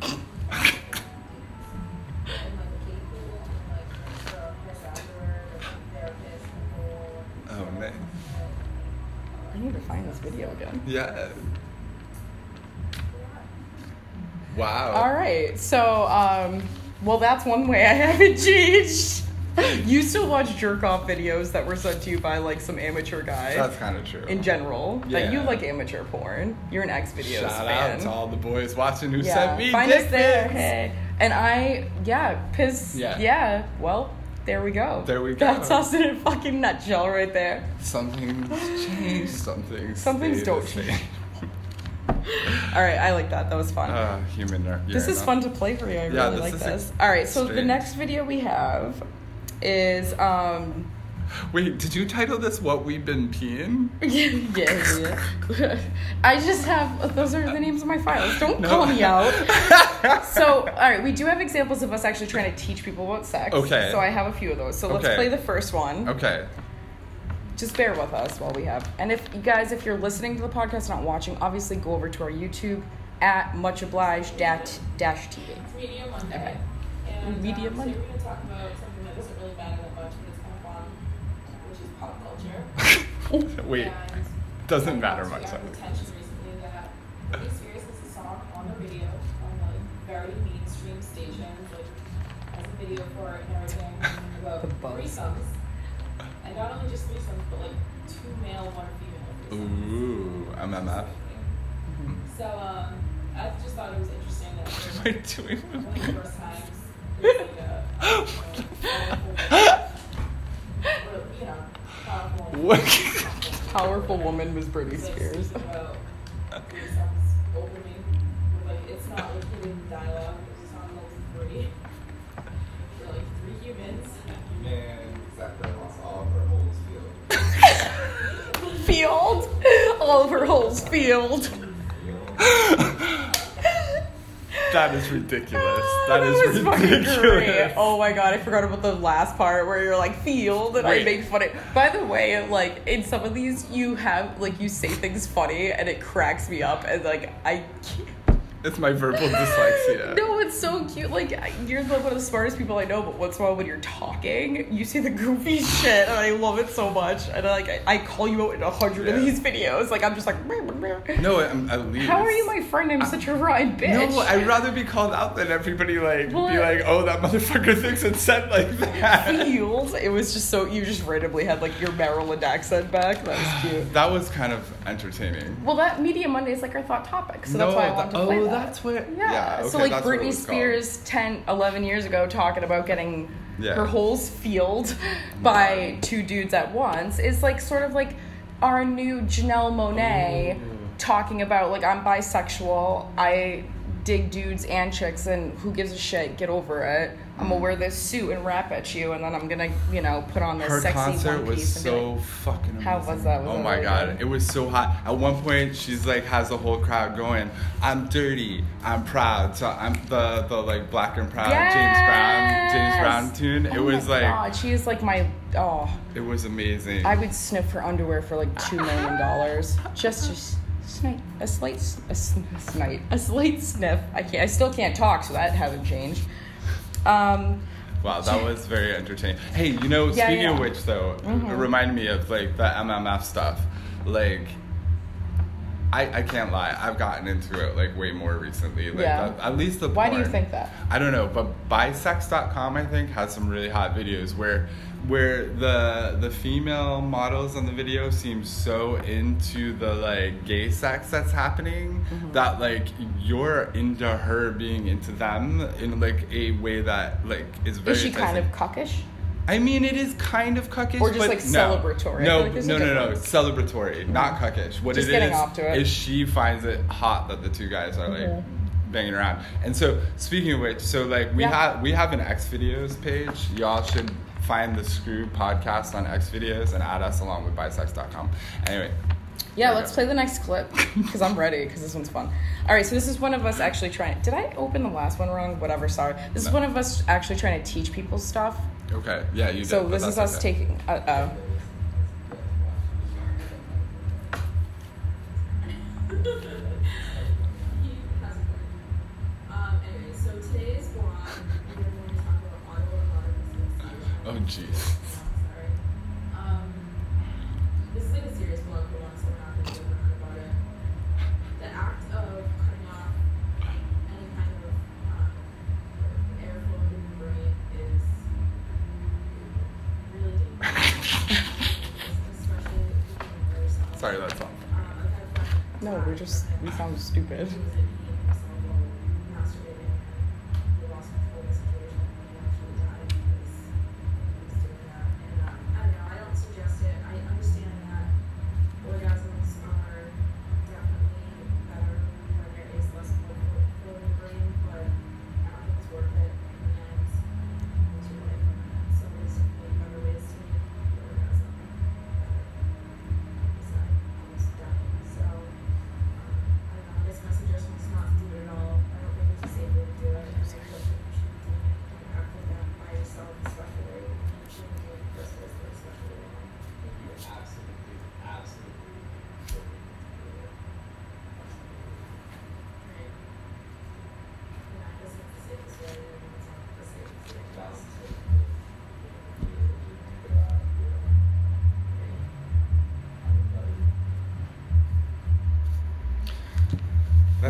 that. <laughs> Yeah. Wow. All right, so um, well, that's one way I haven't changed. You still watch jerk off videos that were sent to you by like some amateur guy. That's kind of true. in general. That you like amateur porn. You're an XVideos Shout fan. out to all the boys watching who yeah, sent me find dick us there. Hey, and I yeah, piss. Yeah. yeah. Well, there we go. There we go. That's us in a fucking nutshell right there. Something's changed. Something's Some things don't change. All right, I like that. That was fun. Uh, human. ner- This is fun to play for you. I Yeah, really this like is this. All right, so the next video we have is um <laughs> Wait, did you title this "What We've Been Peeing"? <laughs> yeah, yeah. I just have those are the names of my files. Don't No. call me out. <laughs> so, all right, we do have examples of us actually trying to teach people about sex. Okay. So I have a few of those. So let's Okay. play the first one. Okay. Just bear with us while we have. And if you guys, if you're listening to the podcast, not watching, obviously go over to our YouTube at much obliged dash dash TV. It's Media Monday. Okay. And Media um, Monday. today we're going to talk about something that doesn't really matter that much, but it's kind of fun, which is pop culture. Wait. And Doesn't I matter much. recently that Britney a song on the radio on like very mainstream stations, like has a video for it and everything about buzz. threesomes. And not only just threesomes, but like two male, one female. Ooh, MMF. So um, I just thought it was interesting that What am I doing? one of the first times it's like a, or, you know, powerful. What? <laughs> Powerful woman was Britney like, Spears. speaking about threesomes openly with like it's not like hidden dialogue. It's not like three. They're like three humans. Man, exactly. Lost all of her holes field. <laughs> Field. All of her holes field. <laughs> That is ridiculous. <laughs> Oh, that is was ridiculous. great. Oh my god, I forgot about the last part where you're like field and Wait. I make fun of. By the way, like in some of these, you have like you say things funny and it cracks me up and like I. Can't. It's my verbal dyslexia. <laughs> No, it's so cute. Like you're the, one of the smartest people I know, but once in a while when you're talking, you say the goofy shit, and I love it so much. And I, like I, I call you out in a hundred of these videos. Like I'm just like. No, I'm, at least. How are you my friend? I'm such a ride bitch. No, I'd rather be called out than everybody like be like, oh, that motherfucker thinks it's said like that. <laughs> Field. It was just so you just randomly had like your Maryland accent back. That was cute. <sighs> That was kind of entertaining. Well, that Media Monday is like our thot topic, so No, that's why I that- wanted to oh, play that. that's what- Yeah. yeah, so like that's what it Britney was called. Spears 10, 11 years ago talking about getting Yeah. her holes filled <laughs> by two dudes at once is like sort of like our new Janelle Monáe mm-hmm. talking about like I'm bisexual. I dig dudes and chicks, and who gives a shit? Get over it. I'm gonna wear this suit and rap at you, and then I'm gonna, you know, put on this Her sexy concert one was piece and so like, fucking amazing. How was that? Was oh it my really god, good? it was so hot. At one point, she's like has the whole crowd going, "I'm dirty, I'm proud." So I'm the the like black and proud James Brown James Brown tune. It Oh was my like God, she is like my oh. it was amazing. I would sniff her underwear for like two million dollars just to s- snipe a slight s- a, s- a snipe a slight sniff. I can't. I still can't talk, so that hasn't changed. Um, Wow, that <laughs> was very entertaining. Hey, you know, Yeah, speaking yeah. of which, though, Mhm. it reminded me of like the MMF stuff. Like, I I can't lie, I've gotten into it like way more recently. Like, Yeah. at least the. why do you think that? I don't know, but bisex.com I think has some really hot videos where where the the female models on the video seem so into the like gay sex that's happening Mm-hmm. that like you're into her being into them in like a way that like is very Is she kind of cuckish? I mean, it is kind of cuckish, Or just, but like, no. celebratory? No, like no, no, no. celebratory, not cuckish. What Just it getting is off to it. is she finds it hot that the two guys are like Mhm. banging around. And so, speaking of which, so like we Yeah. have we have an XVideos page. Y'all should find the Screw podcast on XVideos and add us along with bisex.com. Anyway, Yeah, let's go. play the next clip because I'm ready because this one's fun. All right, so this is one of us actually trying. Did I open the last one wrong? Whatever. Sorry. This is one of us actually trying to teach people stuff. okay, yeah, you. So did, this is us okay. taking. Uh, uh, Oh jeez. <laughs> Sorry. Um, this is like a serious blog for once, so we're not going to joke around about it. The act of cutting off any kind of um, airflow in the brain is really dangerous. Especially if you know yourself. Sorry, that's all. I've had a friend no, we're just we sound stupid.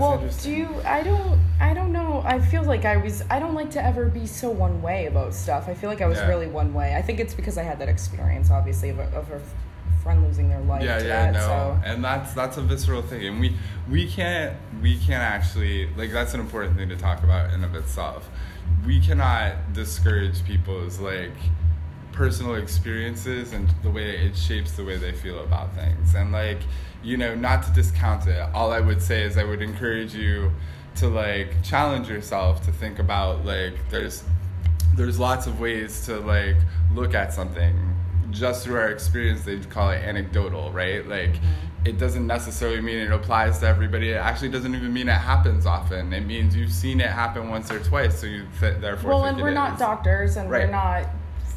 That's well, do you? I don't. I don't know. I feel like I was. I don't like to ever be so one way about stuff. I feel like I was Yeah. really one way. I think it's because I had that experience, obviously, of a, of a friend losing their life. yeah yeah that, no So. and that's that's a visceral thing and we we can't we can't actually like that's an important thing to talk about in of itself we cannot discourage people's like personal experiences and the way it shapes the way they feel about things and like you know not to discount it all i would say is i would encourage you to like challenge yourself to think about like there's there's lots of ways to like look at something just through our experience they'd call it anecdotal right like mm-hmm. it doesn't necessarily mean it applies to everybody. It actually doesn't even mean it happens often. It means you've seen it happen once or twice, so you th- therefore. well, and we're not is. doctors, and Right. we're not,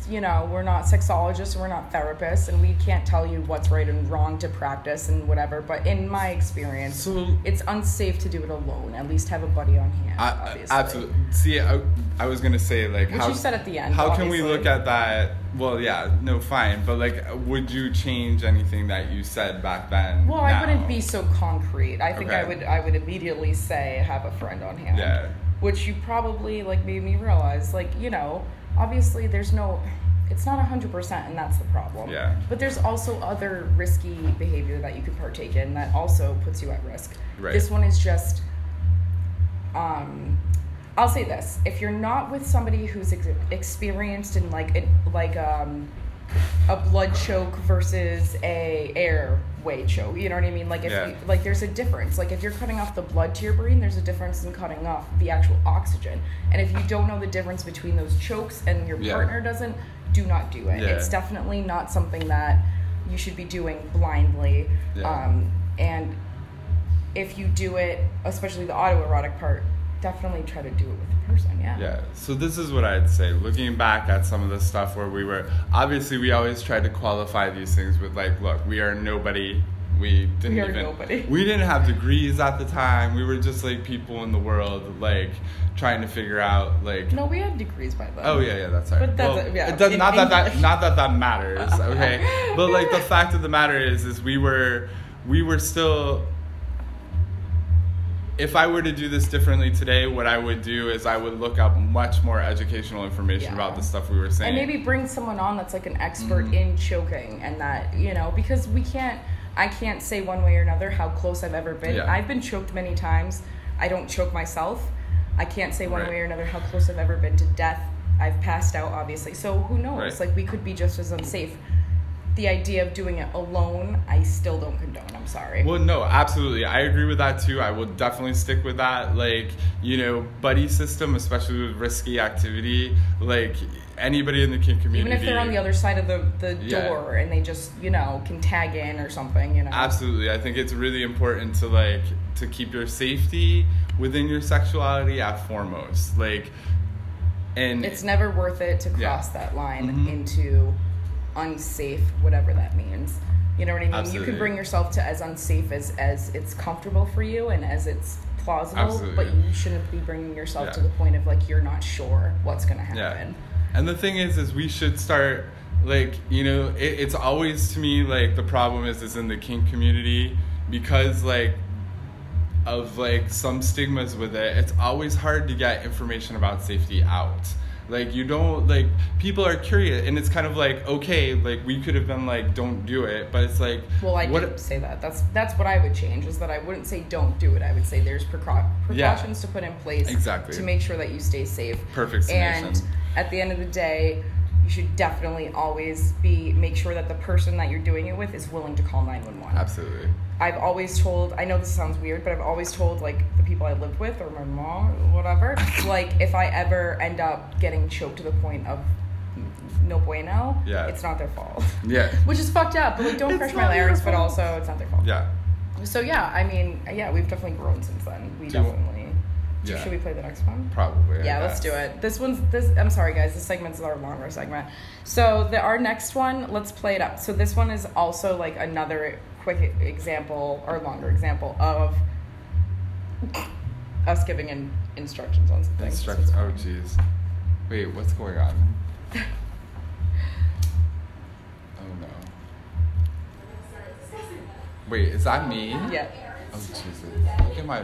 you know, we're not sexologists, we're not therapists, and we can't tell you what's right and wrong to practice and whatever. But in my experience, So it's unsafe to do it alone. At least have a buddy on hand. I, obviously. absolutely. See, I, I was gonna say like Which how you said at the end, How can we look at that? Well, yeah, no, fine, but like, would you change anything that you said back then? Well, I wouldn't be so concrete. I think I would I would immediately say have a friend on hand. Yeah. Which you probably like made me realize, like, you know, obviously there's no it's not hundred percent and that's the problem. Yeah. But there's also other risky behavior that you could partake in that also puts you at risk. Right. This one is just um I'll say this: if you're not with somebody who's ex- experienced in like an, like um, a blood choke versus a airway choke, you know what I mean? Like if Yeah. you, like there's a difference. Like if you're cutting off the blood to your brain, there's a difference in cutting off the actual oxygen. And if you don't know the difference between those chokes and your Yeah. partner doesn't, do not do it. Yeah. It's definitely not something that you should be doing blindly. Um, and if you do it, especially the autoerotic part, definitely try to do it with the person. Yeah. Yeah. So this is what I'd say. Looking back at some of the stuff where we were, obviously, we always tried to qualify these things with like, look, we are nobody. We didn't We are even. nobody. <laughs> We didn't have degrees at the time. We were just like people in the world, like trying to figure out like. No, we had degrees by then. Oh yeah, yeah, that's right. But that's- well, yeah, it does in not that that <laughs> not that that matters, okay? <laughs> but like the fact of the matter is, is we were we were still. If I were to do this differently today, what I would do is I would look up much more educational information Yeah. about the stuff we were saying. and maybe bring someone on that's like an expert Mm-hmm. in choking and that you know because we can't i can't say one way or another how close i've ever been Yeah. i've been choked many times i don't choke myself i can't say one Right. way or another how close i've ever been to death i've passed out obviously so who knows Right. like we could be just as unsafe the idea of doing it alone i still don't condone i'm sorry Well, no, absolutely. I agree with that too. I will definitely stick with that. Like, you know, buddy system, especially with risky activity, like anybody in the kink community. even if they're on the other side of the, the Yeah. door and they just you know can tag in or something you know Absolutely. I think it's really important to like to keep your safety within your sexuality at foremost. Like and it's never worth it to Yeah. cross that line Mhm. into unsafe whatever that means you know what i mean you can bring yourself to as unsafe as as it's comfortable for you and as it's plausible Absolutely. but you shouldn't be bringing yourself to the point of like you're not sure what's going to happen. yeah. And the thing is is we should start like, you know, it, it's always to me like the problem is is in the kink community because like of like some stigmas with it, it's always hard to get information about safety out. Like you don't like people are curious and it's kind of like okay, like we could have been like don't do it, but it's like well i didn't say that that's that's what i would change is that i wouldn't say don't do it i would say there's precau- Yeah. precautions to put in place Exactly. to make sure that you stay safe Perfect and at the end of the day you should definitely always be make sure that the person that you're doing it with is willing to call 911 Absolutely. I've always told, I know this sounds weird, but I've always told like the people I lived with or my mom or whatever, <laughs> like if I ever end up getting choked to the point of no bueno, Yeah. it's not their fault. Yeah. <laughs> Which is fucked up, but like don't It's crush my larynx, but also it's not their fault. Yeah. So yeah, I mean, yeah, we've definitely grown since then. We Do definitely. Yeah. Should we play the next one? Probably. I Yeah, let's do it. This one's this. I'm sorry, guys. This segment's our longer segment. So the our next one, let's play it up. So this one is also like another quick example or longer example of us giving in instructions on something. Instruct. Oh, jeez. Wait, what's going on? <laughs> oh no. Wait, is that me? Yeah. Oh Jesus! Look at my.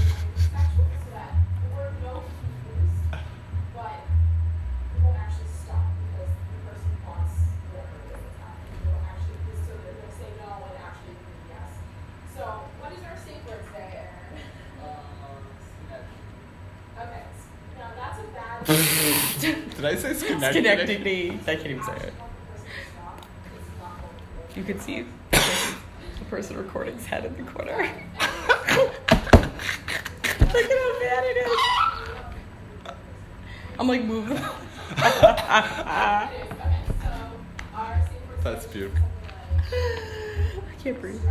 Did I say Schenectady? Schenectady. I can't even say it. You could see the person recording's head in the corner. <laughs> Look at how bad it is. I'm like, move That's beautiful. I can't breathe.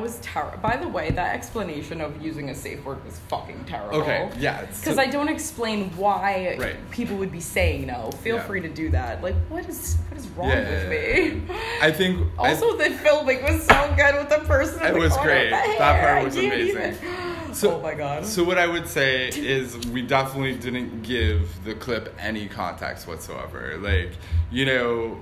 That was terrible. By the way, that explanation of using a safe word was fucking terrible. Okay, yeah. Because I don't explain why Right. people would be saying no. Feel Yeah. free to do that. Like, what is what is wrong Yeah, with yeah, me? I think <laughs> I- Also, the filming was so good with the person. It the was great. That part was amazing. <gasps> So- oh my god. So what I would say is we definitely didn't give the clip any context whatsoever. Like, you know,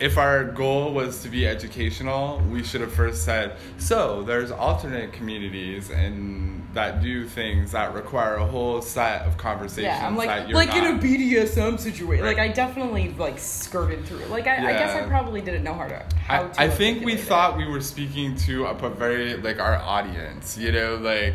if our goal was to be educational, we should have first said, so there's alternate communities and that do things that require a whole set of conversations yeah, I'm that like you're like in a BDSM situation. Like I definitely like skirted through. Like I, I guess I probably didn't know how to. How I, to I think we it. thought we were speaking to a, a very like our audience, you know, like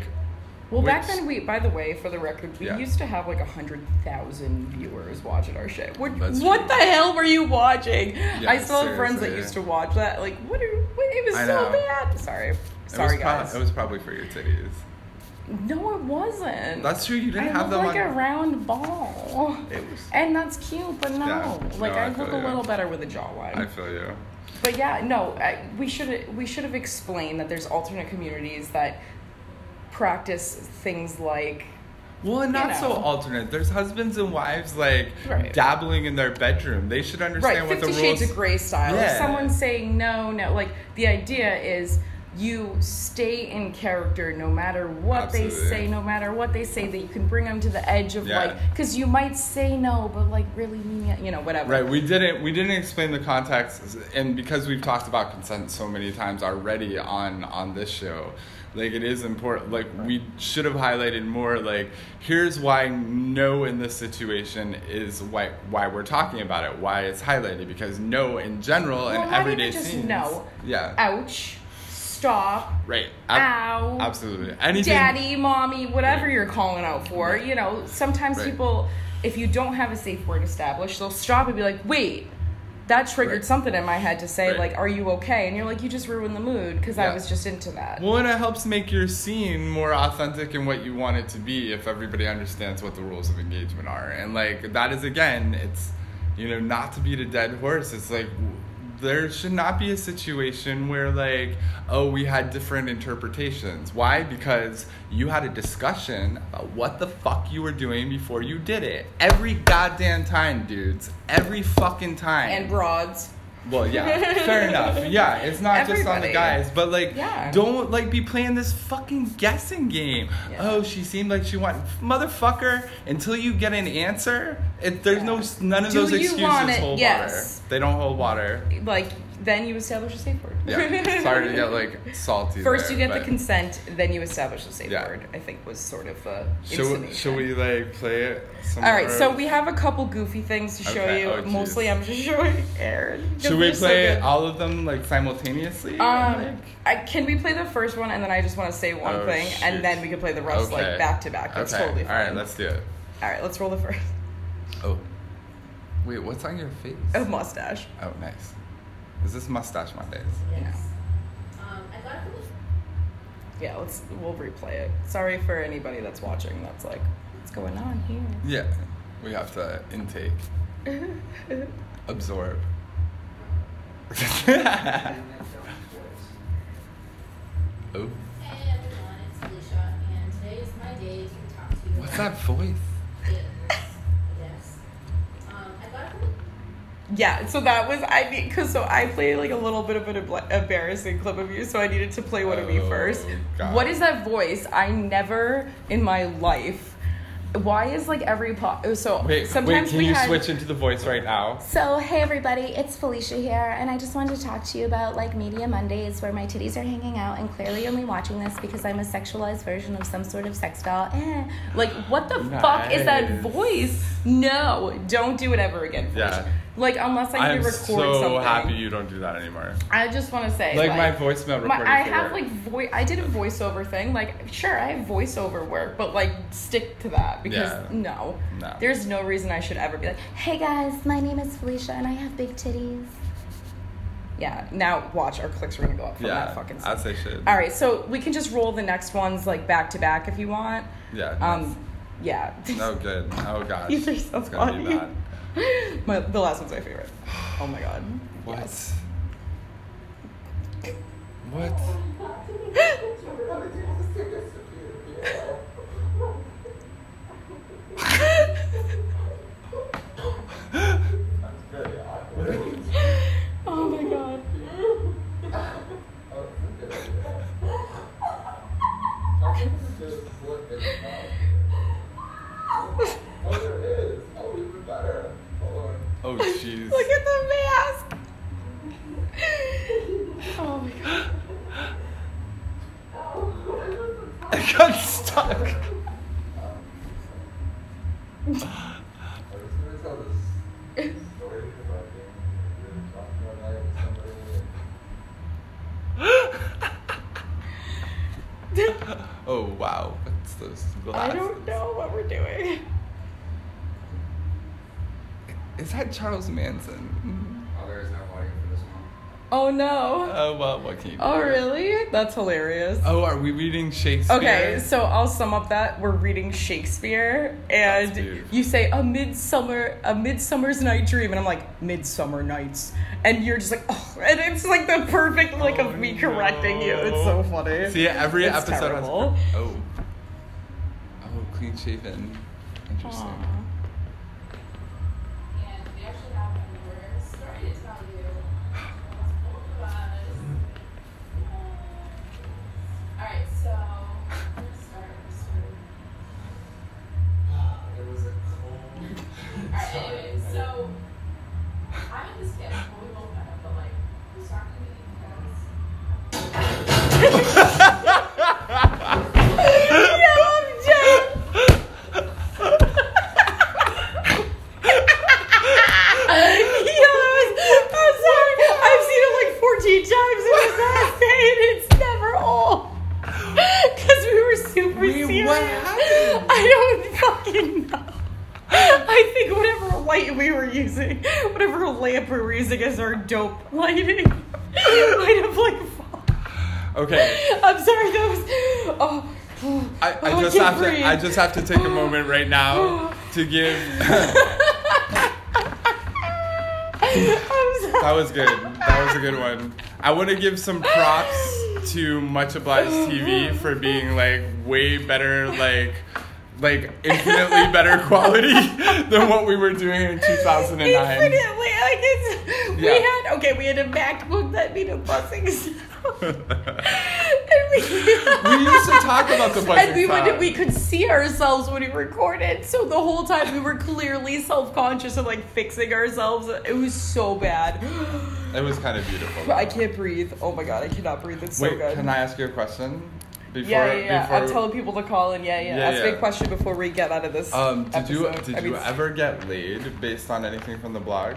Well, back then, we, by the way, for the record, we Yeah. used to have like a hundred thousand viewers watching our shit. What, what the hell were you watching? Yeah, I still have friends that seriously. used to watch that. Like, what? Are, what it was I so know. bad. Sorry, it sorry, was pro- guys. it was probably for your titties. no, it wasn't. That's true. You didn't I have them like on. a round ball, It was. and that's cute, but no, Yeah, like no, I, I look a little better with a jawline. I feel you. But yeah, no, I, we should we should have explained that there's alternate communities that practice things like Well, and You not so alternate. There's husbands and wives like Right. dabbling in their bedroom. They should understand right what Fifty the rules. Shades of Grey style. If someone's saying no, no, like the idea is you stay in character no matter what they say, no matter what they say. That you can bring them to the edge of Yeah. like because you might say no, but like really mean you know, whatever. Right, we didn't we didn't explain the context, and because we've talked about consent so many times already on on this show, like it is important. Like we should have highlighted more. Like here's why no in this situation is why why we're talking about it. Why it's highlighted because no in general Well, and everyday just scenes. no. Yeah. Ouch! Stop! Right. Ab- Ow! Absolutely. Anything. daddy, mommy, whatever Right. you're calling out for. Right. You know, sometimes Right. people, if you don't have a safe word established, they'll stop and be like, wait, that triggered Right. something in my head to say, Right. like, are you okay? And you're like, you just ruined the mood because I was just into that. Well, and it helps make your scene more authentic in what you want it to be if everybody understands what the rules of engagement are. And, like, that is, again, it's, you know, not to beat a dead horse. It's like, there should not be a situation where, like, oh, we had different interpretations. Why? Because you had a discussion about what the fuck you were doing before you did it. Every goddamn time, dudes. Every fucking time. and broads. Well, yeah, <laughs> fair enough. Yeah, it's not just on the guys, but like, Yeah. don't like be playing this fucking guessing game. Yeah. Oh, she seemed like she wanted motherfucker. Until you get an answer, it, there's no none of Do those excuses hold Yes. water. They don't hold water. Like, then you establish a safe word. Yeah, sorry to get like salty. First, there, you get the consent, then you establish a safe Yeah. word. I think was sort of the Should, we- should we like play it? Some All right, so we have a couple goofy things to show Okay, you. oh. Mostly, I'm just showing Aaron. 'cause Should we they're so play good. all of them like simultaneously? Um, Like- I, can we play the first one and then I just want to say one Oh, thing shoot. and then we can play the rest Okay. like back to back. That's okay. totally fine. All right, let's do it. All right, let's roll the first. Oh, wait, what's on your face? A mustache. Oh, nice. Is this mustache Mondays? Yes. Um, I got Yeah, let's we'll replay it. Sorry for anybody that's watching. That's like, what's going on here? Yeah, we have to intake, <laughs> absorb. <laughs> oh, Hey everyone, it's Alicia, and today is my day to talk to you what's about that voice? Yeah, so that was I mean, cause so I played like a little bit of an embarrassing clip of you, so I needed to play one of you Oh, first. God. What is that voice? I never in my life. Why is like every po- so Wait, wait, sometimes can we you had, switch into the voice right now? So, hey everybody, it's Felicia here, and I just wanted to talk to you about like Media Mondays where my titties are hanging out, and clearly only watching this because I'm a sexualized version of some sort of sex doll. Eh. Like, what the fuck is that voice? No, don't do it ever again. Felicia. Yeah. Like, unless I I'm can record so something. happy you don't do that anymore. I just want to say, Like my voicemail my- I for have work. like voice. I did a voiceover thing. Like, sure, I have voiceover work, but like, stick to that because Yeah. no, No. there's no reason I should ever be like, Hey guys, my name is Felicia, and I have big titties. yeah. Now watch, our clicks are gonna go up from Yeah, that fucking. as they should. All right, so we can just roll the next ones like back to back if you want. Yeah. Um, yeah. No good. Oh <laughs> gosh. These are so it's gonna funny. be bad. <laughs> My, the last one's my favorite. Oh my god. What? Yes. What? <laughs> Oh my god. Oh, there is. Oh, even better. Oh jeez. <laughs> Look at the mask. Oh my god. <laughs> I got stuck. Is that Charles Manson? Mm-hmm. Oh, there is no audio for this one. Oh no. Oh well, what can you do? Oh really? That's hilarious. Oh, are we reading Shakespeare? Okay, so I'll sum up that we're reading Shakespeare, and you say a midsummer, a midsummer's night dream, and I'm like midsummer nights, and you're just like, oh, and it's like the perfect like of me oh, correcting you. It's so funny. See, every It's episode terrible. has. Oh. Oh, clean shaven. Interesting. Aw. I just have to take a moment right now to give <laughs> that was good. That was a good one. I want to give some props to Much Obliged TV for being like way better, like like infinitely better <laughs> quality than what we were doing in 2009. Infinitely, like it's, we had okay, we had a MacBook that needed buzzing sound. <laughs> we, We used to talk about the buzzing and we would we could see ourselves when we recorded, so the whole time we were clearly self conscious of like fixing ourselves. It was so bad. It was kind of beautiful. I can't breathe. Oh my god, I cannot breathe. It's so Wait, good. can I ask you a question? Before, yeah, yeah, yeah. before I'm telling people to call in. Yeah, yeah. Yeah, Ask me a yeah. question before we get out of this. Um, did you episode. did I mean, you ever get laid based on anything from the blog?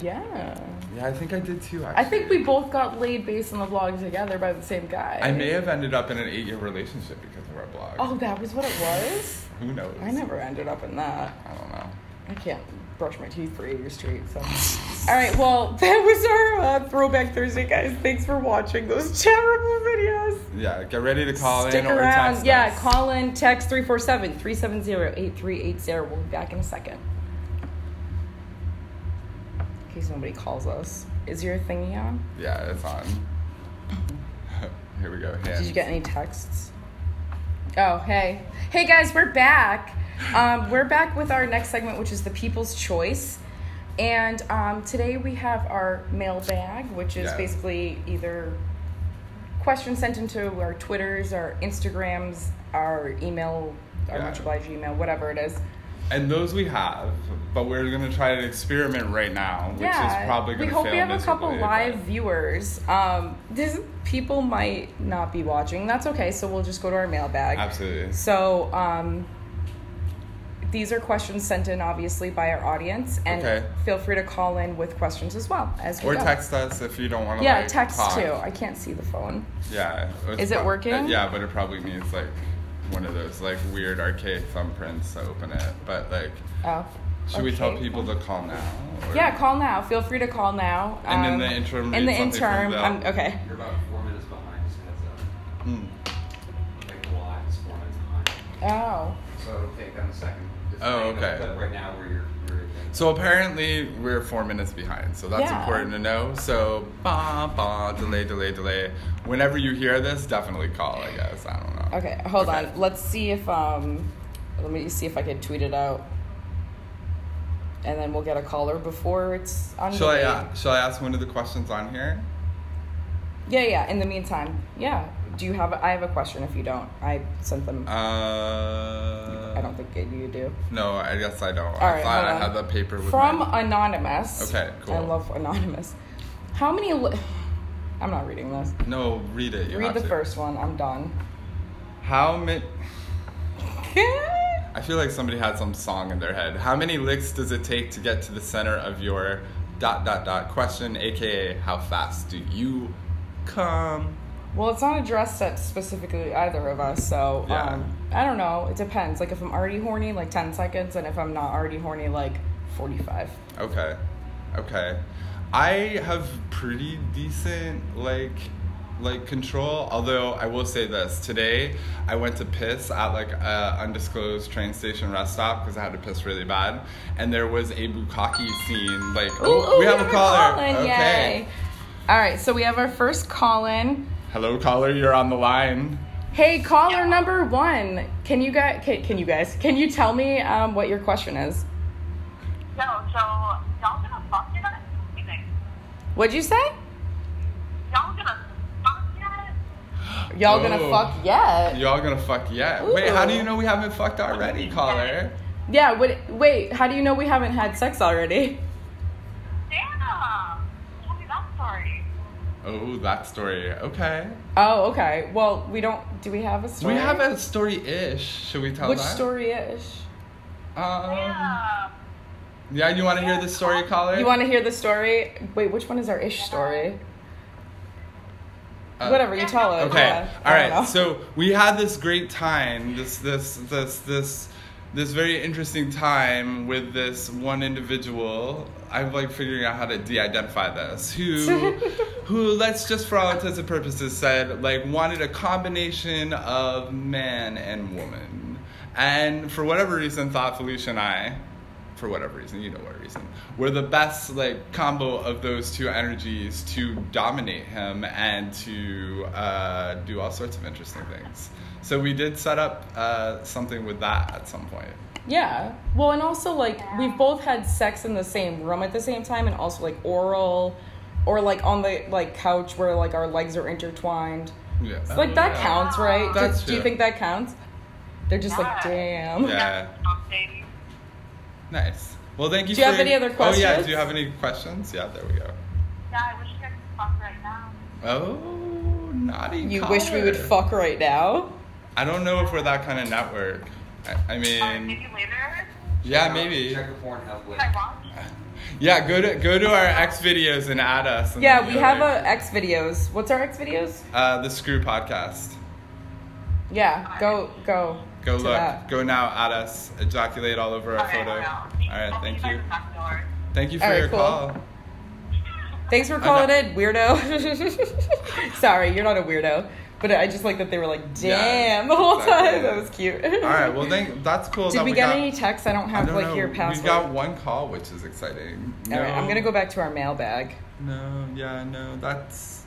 Yeah. Yeah, I think I did too. Actually. I think we both got laid based on the vlog together by the same guy. I may have ended up in an eight-year relationship because of our blog. Oh, that was what it was? <laughs> Who knows? I never ended up in that. I don't know. I can't brush my teeth for eight years straight, so. All right, well, <laughs> that was our uh, Throwback Thursday, guys. Thanks for watching those <laughs> terrible videos. Yeah, get ready to call Stick in or around. text yeah, us. call in, text 347 370 8380. We'll be back in a second. In case nobody calls us. Is your thingy on? Yeah, it's on. <laughs> Here we go. Hands. Did you get any texts? Oh, hey. Hey guys, we're back. Um, we're back with our next segment, which is the People's Choice. And um, today we have our mailbag, which is basically either questions sent into our Twitters, our Instagrams, our email, our Yeah. much obliged email, whatever it is. And those we have, but we're gonna try an experiment right now, which yeah, is probably gonna we hope we have a couple live but- viewers. Um, this people might not be watching. That's okay. So we'll just go to our mailbag. Absolutely. So um, these are questions sent in, obviously, by our audience, and Okay. feel free to call in with questions as well as we Or go. text us if you don't want to. Yeah, like, text talk. too. I can't see the phone. Yeah. Is it working? yeah, but it probably means like one of those like weird archaic thumbprints to open it. But like, Oh. should we tell people to call now? or- Yeah, call now. Feel free to call now. And in Um, the interim, in the read interim, Bill. I'm okay. You're about four minutes behind, just heads up. Hmm. Like the line is four minutes behind. Oh. So it'll take them a second. Just Oh, letting you know, okay. But right now, where you're, you're So apparently we're four minutes behind, so that's Yeah. important to know. So ba ba delay delay delay. Whenever you hear this, definitely call. I guess I don't know. Okay, hold Okay. on. Let's see if um, let me see if I can tweet it out, and then we'll get a caller before it's on. Shall I uh, shall I ask one of the questions on here? Yeah, yeah. In the meantime, yeah. Do you have? I have a question. If you don't, I sent them. Uh, I don't think you do. No, I guess I don't. All I right, thought I had the paper with From my- anonymous. Okay, cool. I love anonymous. How many? Li- I'm not reading this. No, read it. You Read the to. first one. I'm done. How many? <laughs> I feel like somebody had some song in their head. How many licks does it take to get to the center of your dot dot dot question, aka how fast do you come? Well, it's not addressed at specifically either of us, so Yeah. um, I don't know. It depends. Like if I'm already horny, like ten seconds, and if I'm not already horny, like forty-five. Okay. Okay. I have pretty decent like like control. Although I will say this, today I went to piss at like a undisclosed train station rest stop because I had to piss really bad, and there was a bukkake scene. Like, oh, Ooh, we have a caller. okay. Yay. All right, so we have our first call in. Hello, caller. You're on the line. Hey, caller number one. Can you guys? Can, can you guys? Can you tell me um, what your question is? No, so y'all gonna fuck yet? What do you think? What'd you say? Y'all gonna fuck yet? Y'all gonna Oh. fuck yet? Y'all gonna fuck yet? Wait, how do you know we haven't fucked already, caller? Yeah. What, wait. How do you know we haven't had sex already? Damn! Oh, that story. Okay. Oh, okay. Well, we don't. Do we have a story? We have a story-ish. Should we tell Which that? story ish? Um, Yeah. yeah, you want to hear the story, caller? You want to hear the story? Wait, which one is our ish story? Uh, Whatever you tell it. Okay. Yeah, All I don't know. right. So we had this great time. This this this this this very interesting time with this one individual. I'm like figuring out how to de-identify this. Who <laughs> who let's just for all intents and purposes said like wanted a combination of man and woman. And for whatever reason thought Felicia and I for whatever reason, you know what reason, were the best like combo of those two energies to dominate him and to uh, do all sorts of interesting things. So we did set up uh, something with that at some point. Yeah. Well, and also like we've both had sex in the same room at the same time, and also like oral, or like on the like couch where like our legs are intertwined. Yeah. So, like that Yeah. counts, right? Do- That's do, you think that counts? They're just like, damn. Yeah. Fuck. Nice. Well, thank you. Do you for, have any other questions? Oh yeah. Do you have any questions? Yeah. There we go. Yeah, I wish you guys could fuck right now. Oh, naughty. You wish we would fuck right now? I don't know if we're that kind of network. I, I Uh, mean, maybe later? yeah, Check out- maybe. Check the Pornhub link. Can <laughs> Yeah, go to go to our XVideos and add us. and Yeah, we have like- a XVideos. What's our XVideos? Uh, the Screw Podcast. Yeah, go go. Go to look. that. Go now at us. Ejaculate all over our Okay, photo. All right, thank you. by the back door. Thank you for All right, your cool. call. Thanks for calling know. in, weirdo. <laughs> Sorry, you're not a weirdo. But I just like that they were like, damn, <laughs> the whole exactly. time. That was cute. All right, well, thank, that's cool. Did that we, get got, any texts? I don't I have don't like know. your password. We got one call, which is exciting. No, All right, I'm gonna go back to our mailbag. No, yeah, no, that's.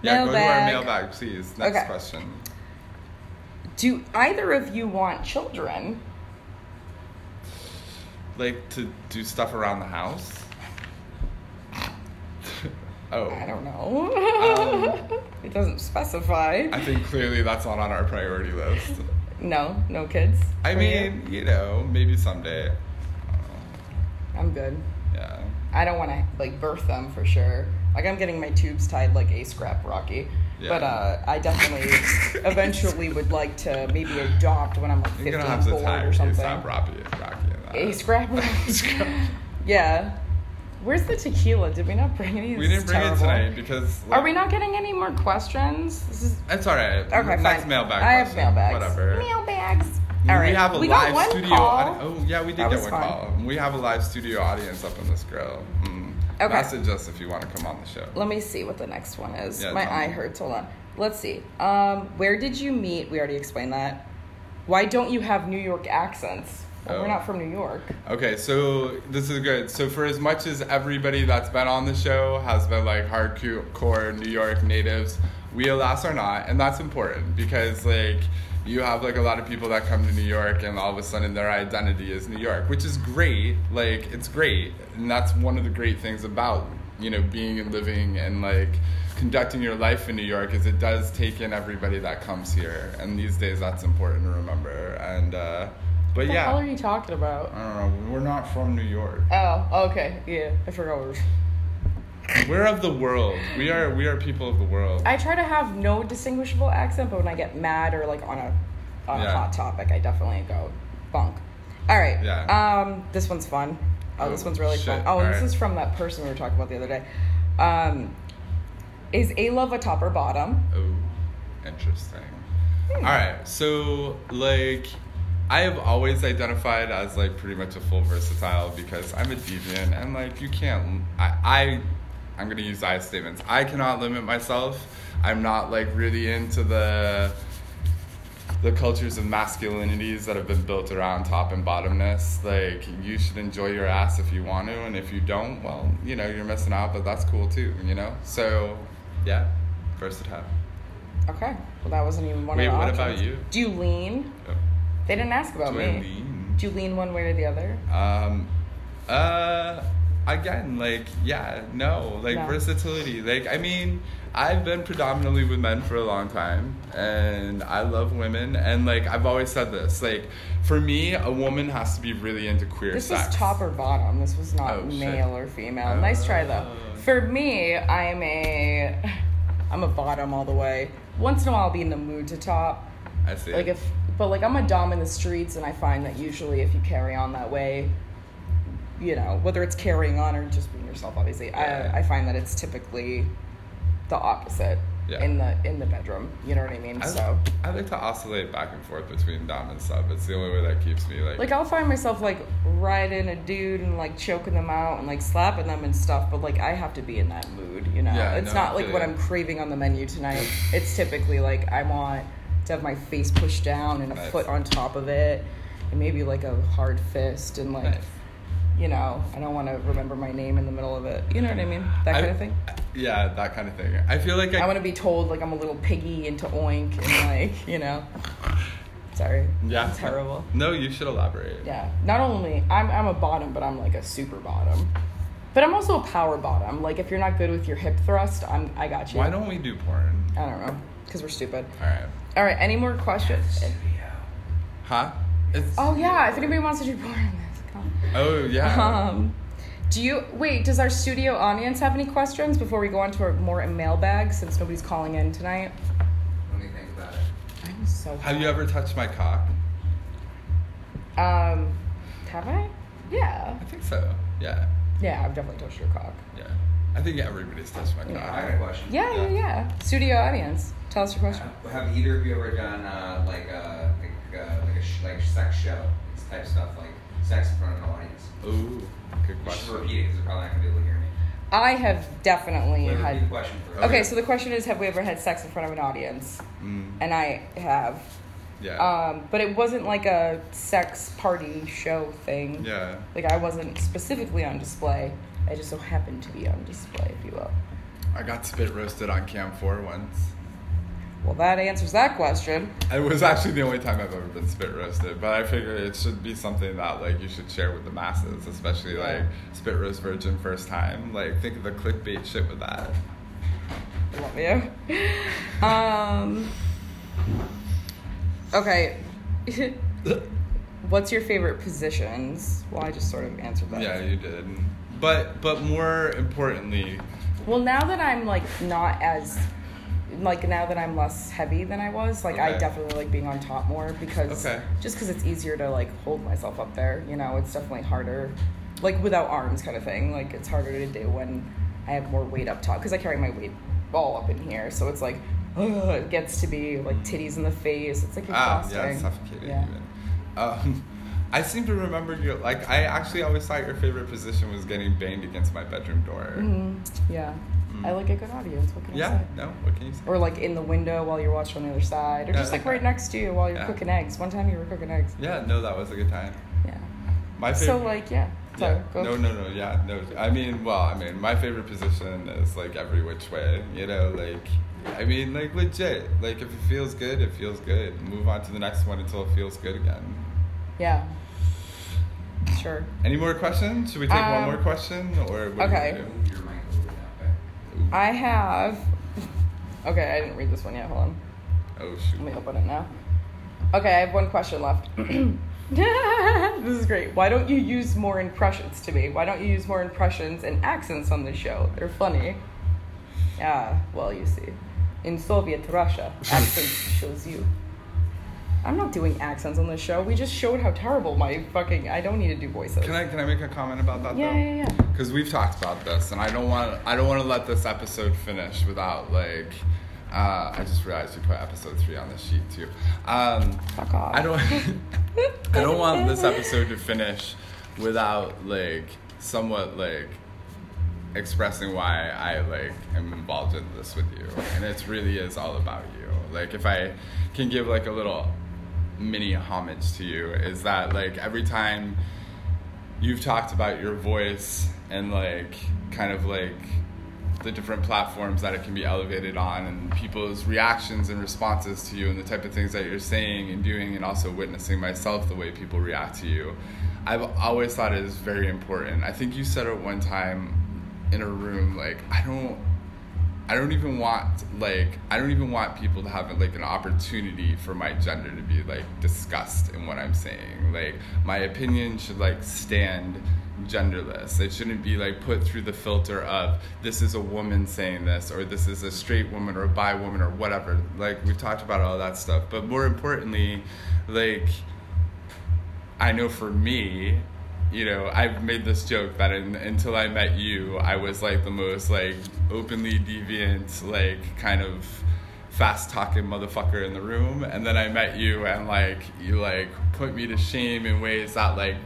Yeah, go to our Mailbag. mailbag, please. Next Okay. question. Do either of you want children? Like to do stuff around the house? Oh. I don't know. Um, <laughs> it doesn't specify. I think clearly that's not on our priority list. no, no kids. I for you? mean, you know, maybe someday. I don't know. I'm good. Yeah. I don't want to like birth them for sure. Like I'm getting my tubes tied like a scrap Rocky. Yeah. But uh, I definitely <laughs> eventually would like to maybe adopt when I'm like 15 You're gonna have to bored tie or something. ASAP Rocky, Rocky. A scrap Rocky. <laughs> Scrap. yeah. Where's the tequila? Did we not bring any? We didn't bring terrible. it tonight because. Are we not getting any more questions? This is It's all right. Okay, Next fine. mailbag. I have mailbags. Whatever. mailbags. We All right. have a we got live one studio. call. audi- oh yeah, we did That get one fun. call. We have a live studio audience up in this grill. Mm. Okay. Message us if you want to come on the show. Let me see what the next one is. Yeah, My tell me. eye hurts. Hold on. Let's see. Um, where did you meet? We already explained that. Why don't you have New York accents? Oh. We're not from New York. Okay, so this is good. So for as much as everybody that's been on the show has been like hardcore New York natives, we alas are not, and that's important because like you have like a lot of people that come to New York and all of a sudden their identity is New York, which is great. Like it's great, and that's one of the great things about you know being and living and like conducting your life in New York is it does take in everybody that comes here, and these days that's important to remember. And uh, but What the yeah. hell are you talking about? I don't know. We're not from New York. Oh, okay. Yeah, I forgot we were. We're of the world. We are we are people of the world. I try to have no distinguishable accent, but when I get mad or like on a on a hot topic, I definitely go bunk. All right. Yeah. Um, this one's fun. Oh, this Oh, one's really shit. fun. Oh, and this Alright. is from that person we were talking about the other day. Um, is Alove a top or bottom? Oh, interesting. Hmm. All right. So like, I have always identified as like pretty much a full versatile because I'm a deviant and like you can't. I I I'm gonna use I statements. I cannot limit myself. I'm not like really into the the cultures of masculinities that have been built around top and bottomness. Like you should enjoy your ass if you want to, and if you don't, well, you know, you're missing out, but that's cool too, you know? So yeah, versatile. Okay. Well, that wasn't even one Wait, of the what options. about you? Do you lean? Oh, They didn't ask about me. Lean? Do you lean one way or the other? Um, uh, again, like, yeah, no, like No. versatility. Like, I mean, I've been predominantly with men for a long time, and I love women, and like, I've always said this, like, for me, a woman has to be really into queer This sex. was top or bottom. This was not Oh, shit. male or female. nice try though. Oh. For me, I'm a <laughs> I'm a bottom all the way. Once in a while I'll be in the mood to top. I see. Like if but like I'm a dom in the streets and I find that usually if you carry on that way, you know, whether it's carrying on or just being yourself obviously, Yeah. I I find that it's typically the opposite Yeah. in the in the bedroom. You know what I mean? I, so I like to oscillate back and forth between dom and sub. It's the only way that keeps me like. Like I'll find myself like riding a dude and like choking them out and like slapping them and stuff, but like I have to be in that mood, you know. Yeah, it's no, not like what. I'm craving on the menu tonight. it's typically like I want to have my face pushed down and a Nice. foot on top of it, and maybe like a hard fist and like, Nice. you know, I don't want to remember my name in the middle of it. You know what I mean? That I- kind of thing. Yeah, that kind of thing. I feel like I, I want to be told like I'm a little piggy into oink and like you know. <laughs> Sorry. Yeah. Terrible. No, you should elaborate. Yeah. Not only I'm I'm a bottom, but I'm like a super bottom. But I'm also a power bottom. Like if you're not good with your hip thrust, I'm I got you. Why don't we do porn? I don't know. Because we're stupid. All right. All right. Any more questions? Huh? It's, Oh yeah. If anybody wants to do porn on this, come. Oh yeah. Um, do you wait? Does our studio audience have any questions before we go on to our more mailbag? Since nobody's calling in tonight. Let me think about it. I'm so. Have you ever touched my cock? Um, have I? Yeah. I think so. Yeah. Yeah. I've definitely touched your cock. Yeah. I think everybody's touched my cock. Yeah. I got a question. Yeah. Yeah. Yeah. Studio audience. Tell us your question. Uh, have either of you ever done uh, like a like, uh, like a sh- like sex show It's type stuff like sex in front of an audience? Ooh, good Just question. repeat it because they're probably not gonna be able to hear me. I have definitely Wait, had. question first. Okay, so the question is, have we ever had sex in front of an audience? Mm, And I have. yeah. Um, but it wasn't like a sex party show thing. yeah. Like I wasn't specifically on display. I just so happened to be on display, if you will. I got spit roasted on CAM4 once. Well, that answers that question. It was actually the only time I've ever been spit roasted, but I figure it should be something that like you should share with the masses, especially like spit roast virgin first time. Like think of the clickbait shit with that. Love you. Um. Okay. <laughs> What's your favorite positions? Well, I just sort of answered that. Yeah, you did. But but more importantly, Well, now that I'm like not as like now that I'm less heavy than I was, like I definitely like being on top more because Okay. just because it's easier to like hold myself up there. You know, it's definitely harder, like without arms kind of thing. Like it's harder to do when I have more weight up top because I carry my weight all up in here. So it's like ugh, it gets to be like titties in the face. It's like ah, exhausting. yeah, it's suffocating Yeah. even. Um, <laughs> I seem to remember your like. I actually always thought your favorite position was getting banged against my bedroom door. Mhm. Yeah. Mm. I like a good audience. What can I Yeah, say? no. What can you say? Or like in the window while you're watching on the other side, or Yeah, just like right next to you while you're Yeah. cooking eggs. One time you were cooking eggs. Yeah, no, that was a good time. Yeah. My favorite. So like yeah. Sorry, yeah. go. No, no, no. Yeah, no. I mean, well, I mean, my favorite position is like every which way. You know, like, I mean, like legit. Like, if it feels good, it feels good. Move on to the next one until it feels good again. Yeah. Sure. Any more questions? Should we take one Um, more question, or okay. do you want to Your mic over that way. I have. Okay, I didn't read this one yet. Hold on. Oh Let me open it now. Okay, I have one question left. <clears throat> this is great. Why don't you use more impressions to me? Why don't you use more impressions and accents on the show? They're funny. Yeah, well, you see. In Soviet Russia, accent shows you. I'm not doing accents on this show. We just showed how terrible my fucking. I don't need to do voices. Can I can I make a comment about that Yeah, though? yeah, yeah. Because we've talked about this, and I don't want I don't want to let this episode finish without like. Uh, I just realized you put episode three on the sheet too. Um, Fuck off. I don't. <laughs> I don't want this episode to finish without like somewhat like expressing why I like am involved in this with you, and it really is all about you. Like if I can give like a little mini homage to you, is that like every time you've talked about your voice and like kind of like the different platforms that it can be elevated on and people's reactions and responses to you and the type of things that you're saying and doing and also witnessing myself the way people react to you i've always thought it is very important. I think you said it one time in a room like i don't I don't even want like I don't even want people to have like an opportunity for my gender to be like discussed in what I'm saying. Like my opinion should like stand genderless. It shouldn't be like put through the filter of this is a woman saying this or this is a straight woman or a bi woman or whatever. Like we've talked about all that stuff. But more importantly, like I know for me, you know, I've made this joke that in, until I met you, I was like the most like openly deviant, like kind of fast talking motherfucker in the room, and then I met you, and like you like put me to shame in ways that like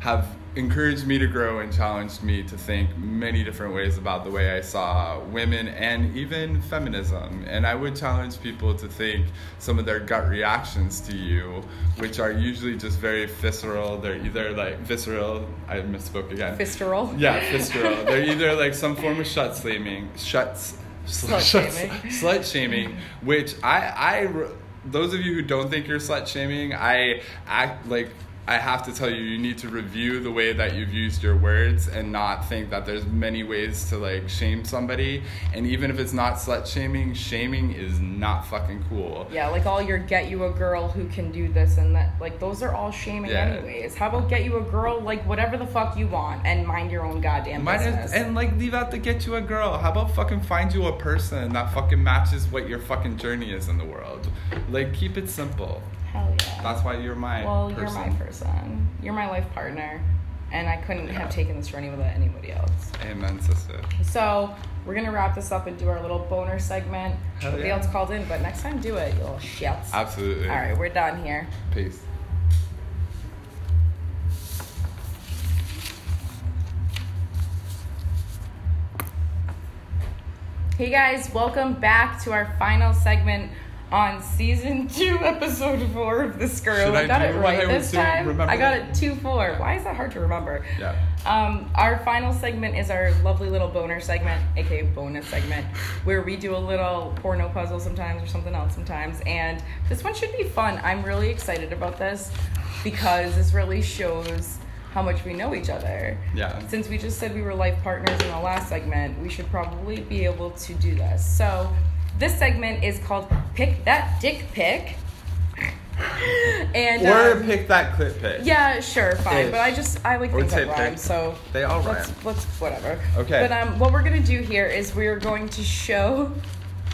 have encouraged me to grow and challenged me to think many different ways about the way I saw women and even feminism. And I would challenge people to think some of their gut reactions to you, which are usually just very visceral. They're either like visceral, I misspoke again. Fistural. Yeah, visceral. They're either like some form of shut shaming, shuts, Slut shuts- shaming. slut shaming, which I, I, those of you who don't think you're slut shaming, I act like. I have to tell you, you need to review the way that you've used your words and not think that there's many ways to like shame somebody. And even if it's not slut shaming, shaming is not fucking cool. Yeah, like all your get you a girl who can do this and that. Like those are all shaming Yeah. anyways. How about get you a girl like whatever the fuck you want and mind your own goddamn Might business. and like leave out the get you a girl. How about fucking find you a person that fucking matches what your fucking journey is in the world? Like keep it simple. Hell yeah. That's why you're my well, person. you're my person. You're my life partner, and I couldn't have taken this journey without anybody else. Amen, sister. So we're gonna wrap this up and do our little boner segment. Hell Nobody yeah. else called in, but next time do it, you little shits. Absolutely. All right, we're done here. Peace. Hey guys, welcome back to our final segment on season <laughs> two, episode four of The Skirl. Should I I got it right this time. I got it 2 4. Why is that hard to remember? Yeah. Um, our final segment is our lovely little boner segment, aka bonus segment, where we do a little porno puzzle sometimes or something else sometimes. And this one should be fun. I'm really excited about this because this really shows how much we know each other. Yeah. Since we just said we were life partners in the last segment, we should probably be able to do this. So, this segment is called Pick That Dick Pick. and Or um, pick that clip pick. yeah, sure, fine. Ish. But I just I like things that rhyme, so They all let's rhyme. let's whatever. Okay. But um, what we're gonna do here is we're going to show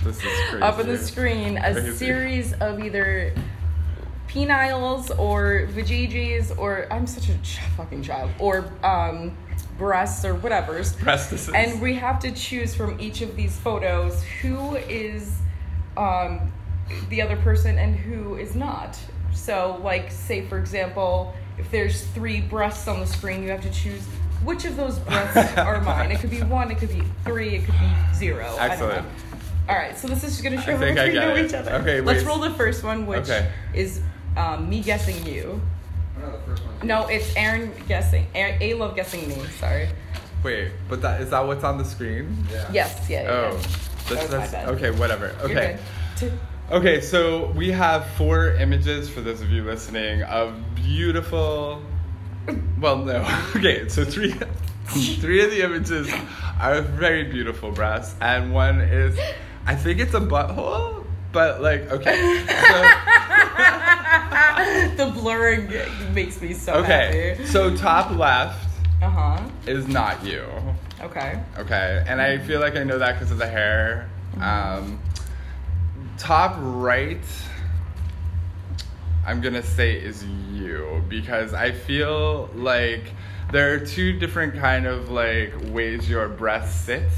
This is crazy. <laughs> up on the screen a Crazy. series of either peniles or vajayjays or I'm such a ch- fucking child or um, breasts or whatever's. Breastises. And we have to choose from each of these photos who is um, the other person and who is not. So, like, say for example, if there's three breasts on the screen, you have to choose which of those breasts <laughs> are mine. It could be one, it could be three, it could be zero. I don't Excellent. know. All right, so this is gonna show how much we know it. each other. Okay, let's wait. roll the first one, which Okay. is um, me guessing you. No, first. No, it's Aaron guessing. Alove guessing me. Sorry. Wait, but that is that what's on the screen? Yeah. Yes. Yeah. yeah, Oh, yeah. that's, That my that's bad. okay. Whatever. Okay. Two- Okay, so we have four images for those of you listening of beautiful. Well, no. <laughs> Okay, so three, <laughs> three of the images are very beautiful breasts, and one is, I think it's a butthole, but like, okay. <laughs> the blurring makes me so So, okay, happy. so top left Uh huh. is not you. Okay. Okay, and I feel like I know that because of the hair. Um, top right, I'm gonna say is you because I feel like there are two different kind of like ways your breast sits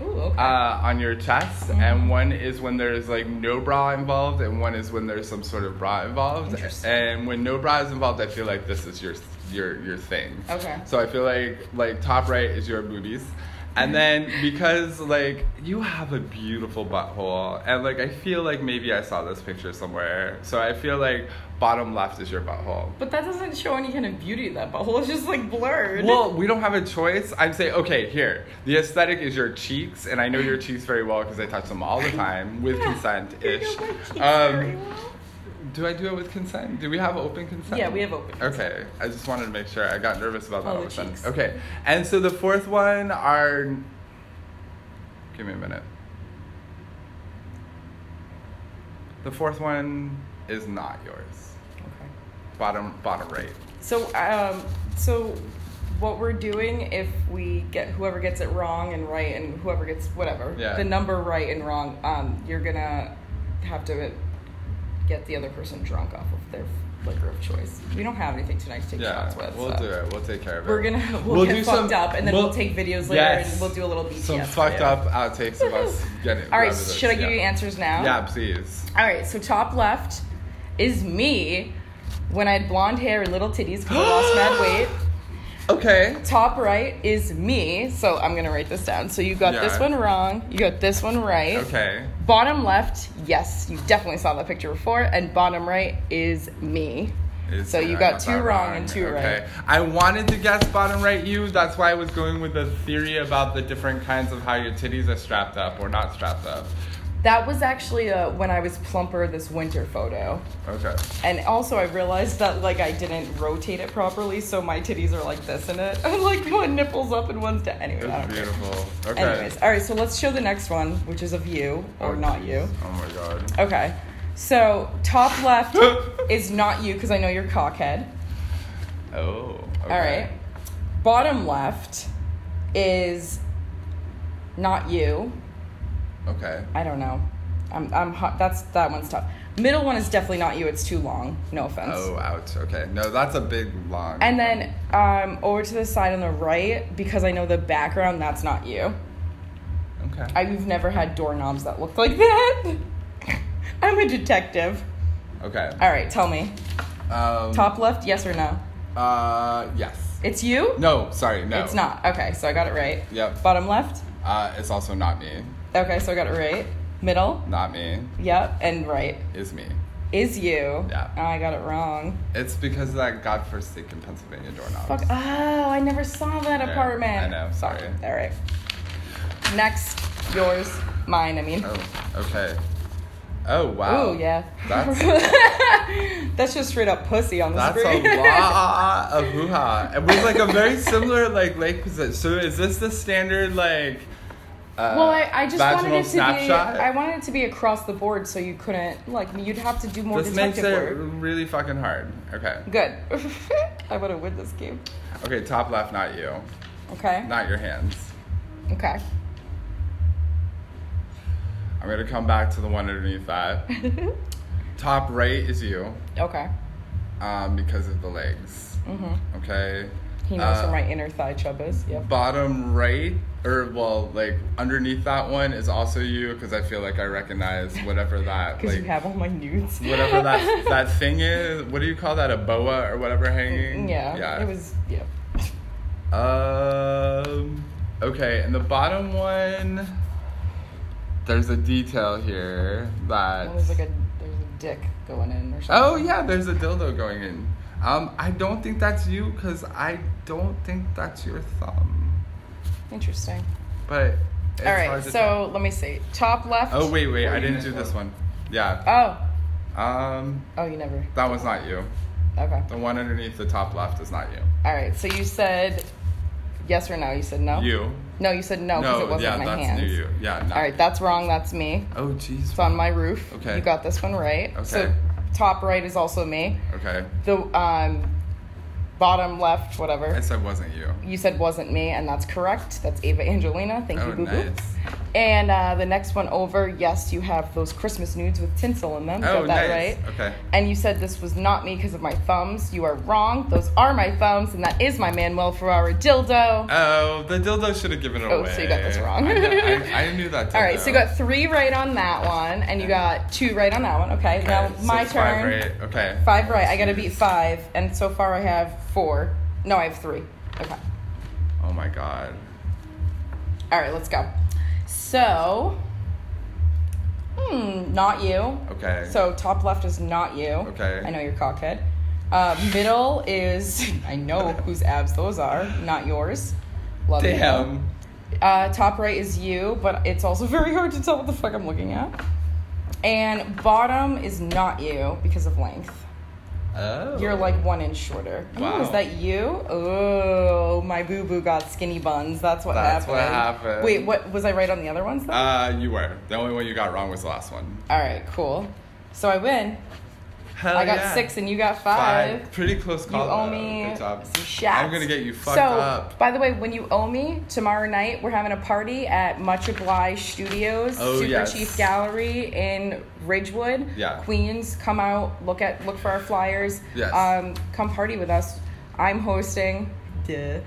Ooh. Okay. uh, on your chest, and one is when there's like no bra involved, and one is when there's some sort of bra involved. And when no bra is involved, I feel like this is your your your thing. Okay. So I feel like like top right is your boobies. And then because like you have a beautiful butthole and like I feel like maybe I saw this picture somewhere. So I feel like bottom left is your butthole. but that doesn't show any kind of beauty. That butthole is just like blurred. Well, we don't have a choice. I'm saying, okay, here. The aesthetic is your cheeks, and I know your cheeks very well because I touch them all the <laughs> time with consent ish. know my cheeks very well. Do I do it with consent? Do we have open consent? Yeah, we have open consent. Okay, I just wanted to make sure. I got nervous about that all of a sudden. Okay, and so the fourth one are. Give me a minute. The fourth one is not yours. Okay. Bottom, bottom right. So, um, so what we're doing if we get whoever gets it wrong and right, and whoever gets whatever Yeah. the number right and wrong, um, you're gonna have to get the other person drunk off of their liquor of choice. We don't have anything tonight to take Yeah, shots with. we'll so. do it. We'll take care of it. We're gonna <laughs> we'll, get fucked up and then we'll, take videos later Yes. and we'll do a little BTS. Some fucked you. up outtakes of us getting. It. All right, rather than- should I give yeah. you answers now? Yeah, please. All right, so top left is me when I had blonde hair and little titties because I lost mad <gasps> weight. Okay. Top right is me, so I'm gonna write this down. So you got this one wrong, you got this one right. Okay. Bottom left, yes, you definitely saw that picture before, and bottom right is me. Is- So you I got two that wrong and two okay. right. I wanted to guess bottom right you. That's why I was going with the theory about the different kinds of how your titties are strapped up or not strapped up. That was actually uh, when I was plumper this winter photo. Okay. And also, I realized that like I didn't rotate it properly, so my titties are like this in it. <laughs> And like one nipple's up and one's down. Anyway, It's don't care. beautiful. Okay. Anyways, all right. So let's show the next one, which is of you or Oh, not jeez. you. Oh my god. Okay. So top left <laughs> is not you because I know you're cockhead. Oh. Okay. All right. Bottom left is not you. Okay. I don't know. I'm I'm hot. That's that one's tough. Middle one is definitely not you. It's too long. No offense. Oh, ouch. Okay. No, that's a big long. And then um, over to the side on the right, because I know the background, that's not you. Okay. I've never had doorknobs that look like that. <laughs> I'm a detective. Okay. All right, tell me. Um, Top left, yes or no? Uh, yes. It's you? No, sorry, no. It's not. Okay, so I got it right. Yep. Bottom left? Uh, it's also not me. Okay, so I got it right. Middle. not me, Yep. And right is me. is you. Yeah. Oh, I got it wrong. It's because of that God-forsaken Pennsylvania doorknob. Fuck. Oh, I never saw that Yeah, apartment. I know, sorry. All right. Next, yours, mine. I mean. Oh, okay. Oh wow. Ooh, yeah. That's <laughs> That's just straight up pussy on the that's screen. a lot <laughs> of hoo ha. It was like a very similar like lake position. So is this the standard like? Uh, Well, I, I just wanted it to snapshot? be. I wanted it to be across the board, so you couldn't like you'd have to do more This makes detective it work. really fucking hard. Okay. Good. <laughs> I would have win this game. Okay, top left, not you. Okay. Not your hands. Okay. I'm gonna come back to the one underneath that. <laughs> top right is you, Okay. um, because of the legs. Mm-hmm. Okay. He knows Uh, where my inner thigh chub is. Yep. Bottom right, or well, like underneath that one is also you, because I feel like I recognize whatever that Because like you have all my nudes. whatever that <laughs> that thing is. What do you call that? A boa or whatever hanging? Yeah. Yeah. It was. Yeah. Um. Okay, and the bottom one. There's a detail here that. Well, there's like a there's a dick going in or something. Oh yeah, there's a dildo going in. Um, I don't think that's you because I don't think that's your thumb. Interesting. But all to So let me see. Top left. Oh wait, wait, I didn't do this one. Yeah. Oh. Um, Oh, you never. that was not you. Okay. The one underneath the top left is not you. All right. So you said yes or no. You said no. You. No, you said no because it wasn't yeah, my that's hands. new you. Yeah. No. All right. That's wrong. That's me. Oh jeez. It's on my roof. Okay. You got this one right. Okay. So top right is also me. Okay. The um, bottom left, whatever. I said wasn't you. You said wasn't me, and that's correct. That's Ava Angelina. Thank Oh, you, boo boo. nice. And uh, the next one over, yes, you have those Christmas nudes with tinsel in them. Oh, got that nice. right. Okay. And you said this was not me because of my thumbs. You are wrong. Those are my thumbs, and that is my Manuel Ferrara dildo. Oh, the dildo should have given it Oh, away. Oh, so you got this wrong. I, kn- I, <laughs> I knew that. Dildo. All right, so you got three right on that one, and you got two right on that one. Okay, Okay, now so my five turn. right. Okay. Five right. I gotta beat five, and so far I have four. No, I have three. Okay. Oh my god. All right, let's go. So, hmm, not you. Okay. So top left is not you. Okay. I know you're cockhead. Uh, middle is <laughs> I know whose abs those are. Not yours. Love you. Damn. Uh, top right is you, but it's also <laughs> very hard to tell what the fuck I'm looking at. And bottom is not you because of length. Oh. You're like one inch shorter. Wow. is that you? Oh, my boo boo got skinny buns. That's what That's happened. what happened. Wait, what was I right on the other ones? Though? Uh, you were. The only one you got wrong was the last one. All right, cool. So I win. Hell I got yeah. six and you got five. Pretty close call. You call. owe though. me some shots. I'm gonna get you fucked so, up. by the way, when you owe me tomorrow night, we're having a party at Much Obliged Studios, Oh, Super yes. Chief Gallery in Ridgewood, Yeah. Queens. Come out, look at look for our flyers. Yes. Um, come party with us. I'm hosting. Duh.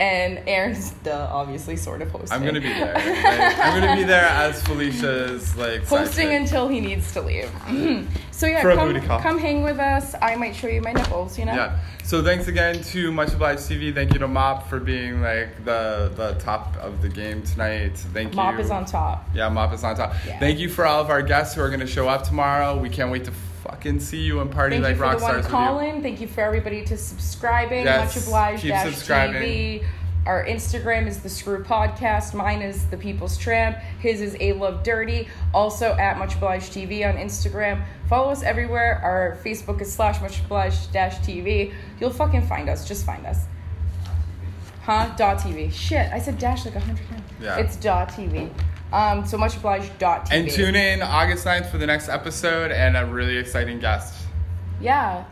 And Aaron's duh, obviously sort of hosting. I'm gonna be there. <laughs> Like, I'm gonna be there as Felicia's like Hosting until he needs to leave. <clears throat> so yeah, For come, booty come hang with us. I might show you my nipples. You know. Yeah. So thanks again to Much Obliged TV. Thank you to Mop for being like the the top of the game tonight. Thank Mop you. Mop is on top. Yeah, Mop is on top. Yeah. Thank you for all of our guests who are gonna show up tomorrow. We can't wait to fucking see you and party Thank like you for rock the one stars with you. calling. Thank you for everybody to subscribing. Yes, Much obliged. keep dash subscribing. TV. Our Instagram is the Screw Podcast. Mine is the People's Tramp. His is Alove Dirty. Also at Much Obliged TV on Instagram. Follow us everywhere. Our Facebook is slash Much Obliged dash TV. You'll fucking find us. Just find us. Huh? Dot TV. Shit, I said dash like a hundred times. Yeah. It's dot TV. Um, so much obliged dot TV. And tune in August 9th for the next episode and a really exciting guest. yeah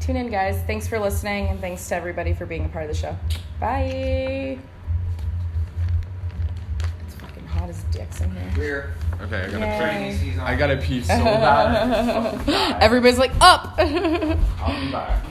tune in guys thanks for listening and thanks to everybody for being a part of the show bye it's fucking hot as dicks in here We're Okay, I gotta Yay. pee. I gotta pee so bad. <laughs> everybody's like up <laughs> I'll be back.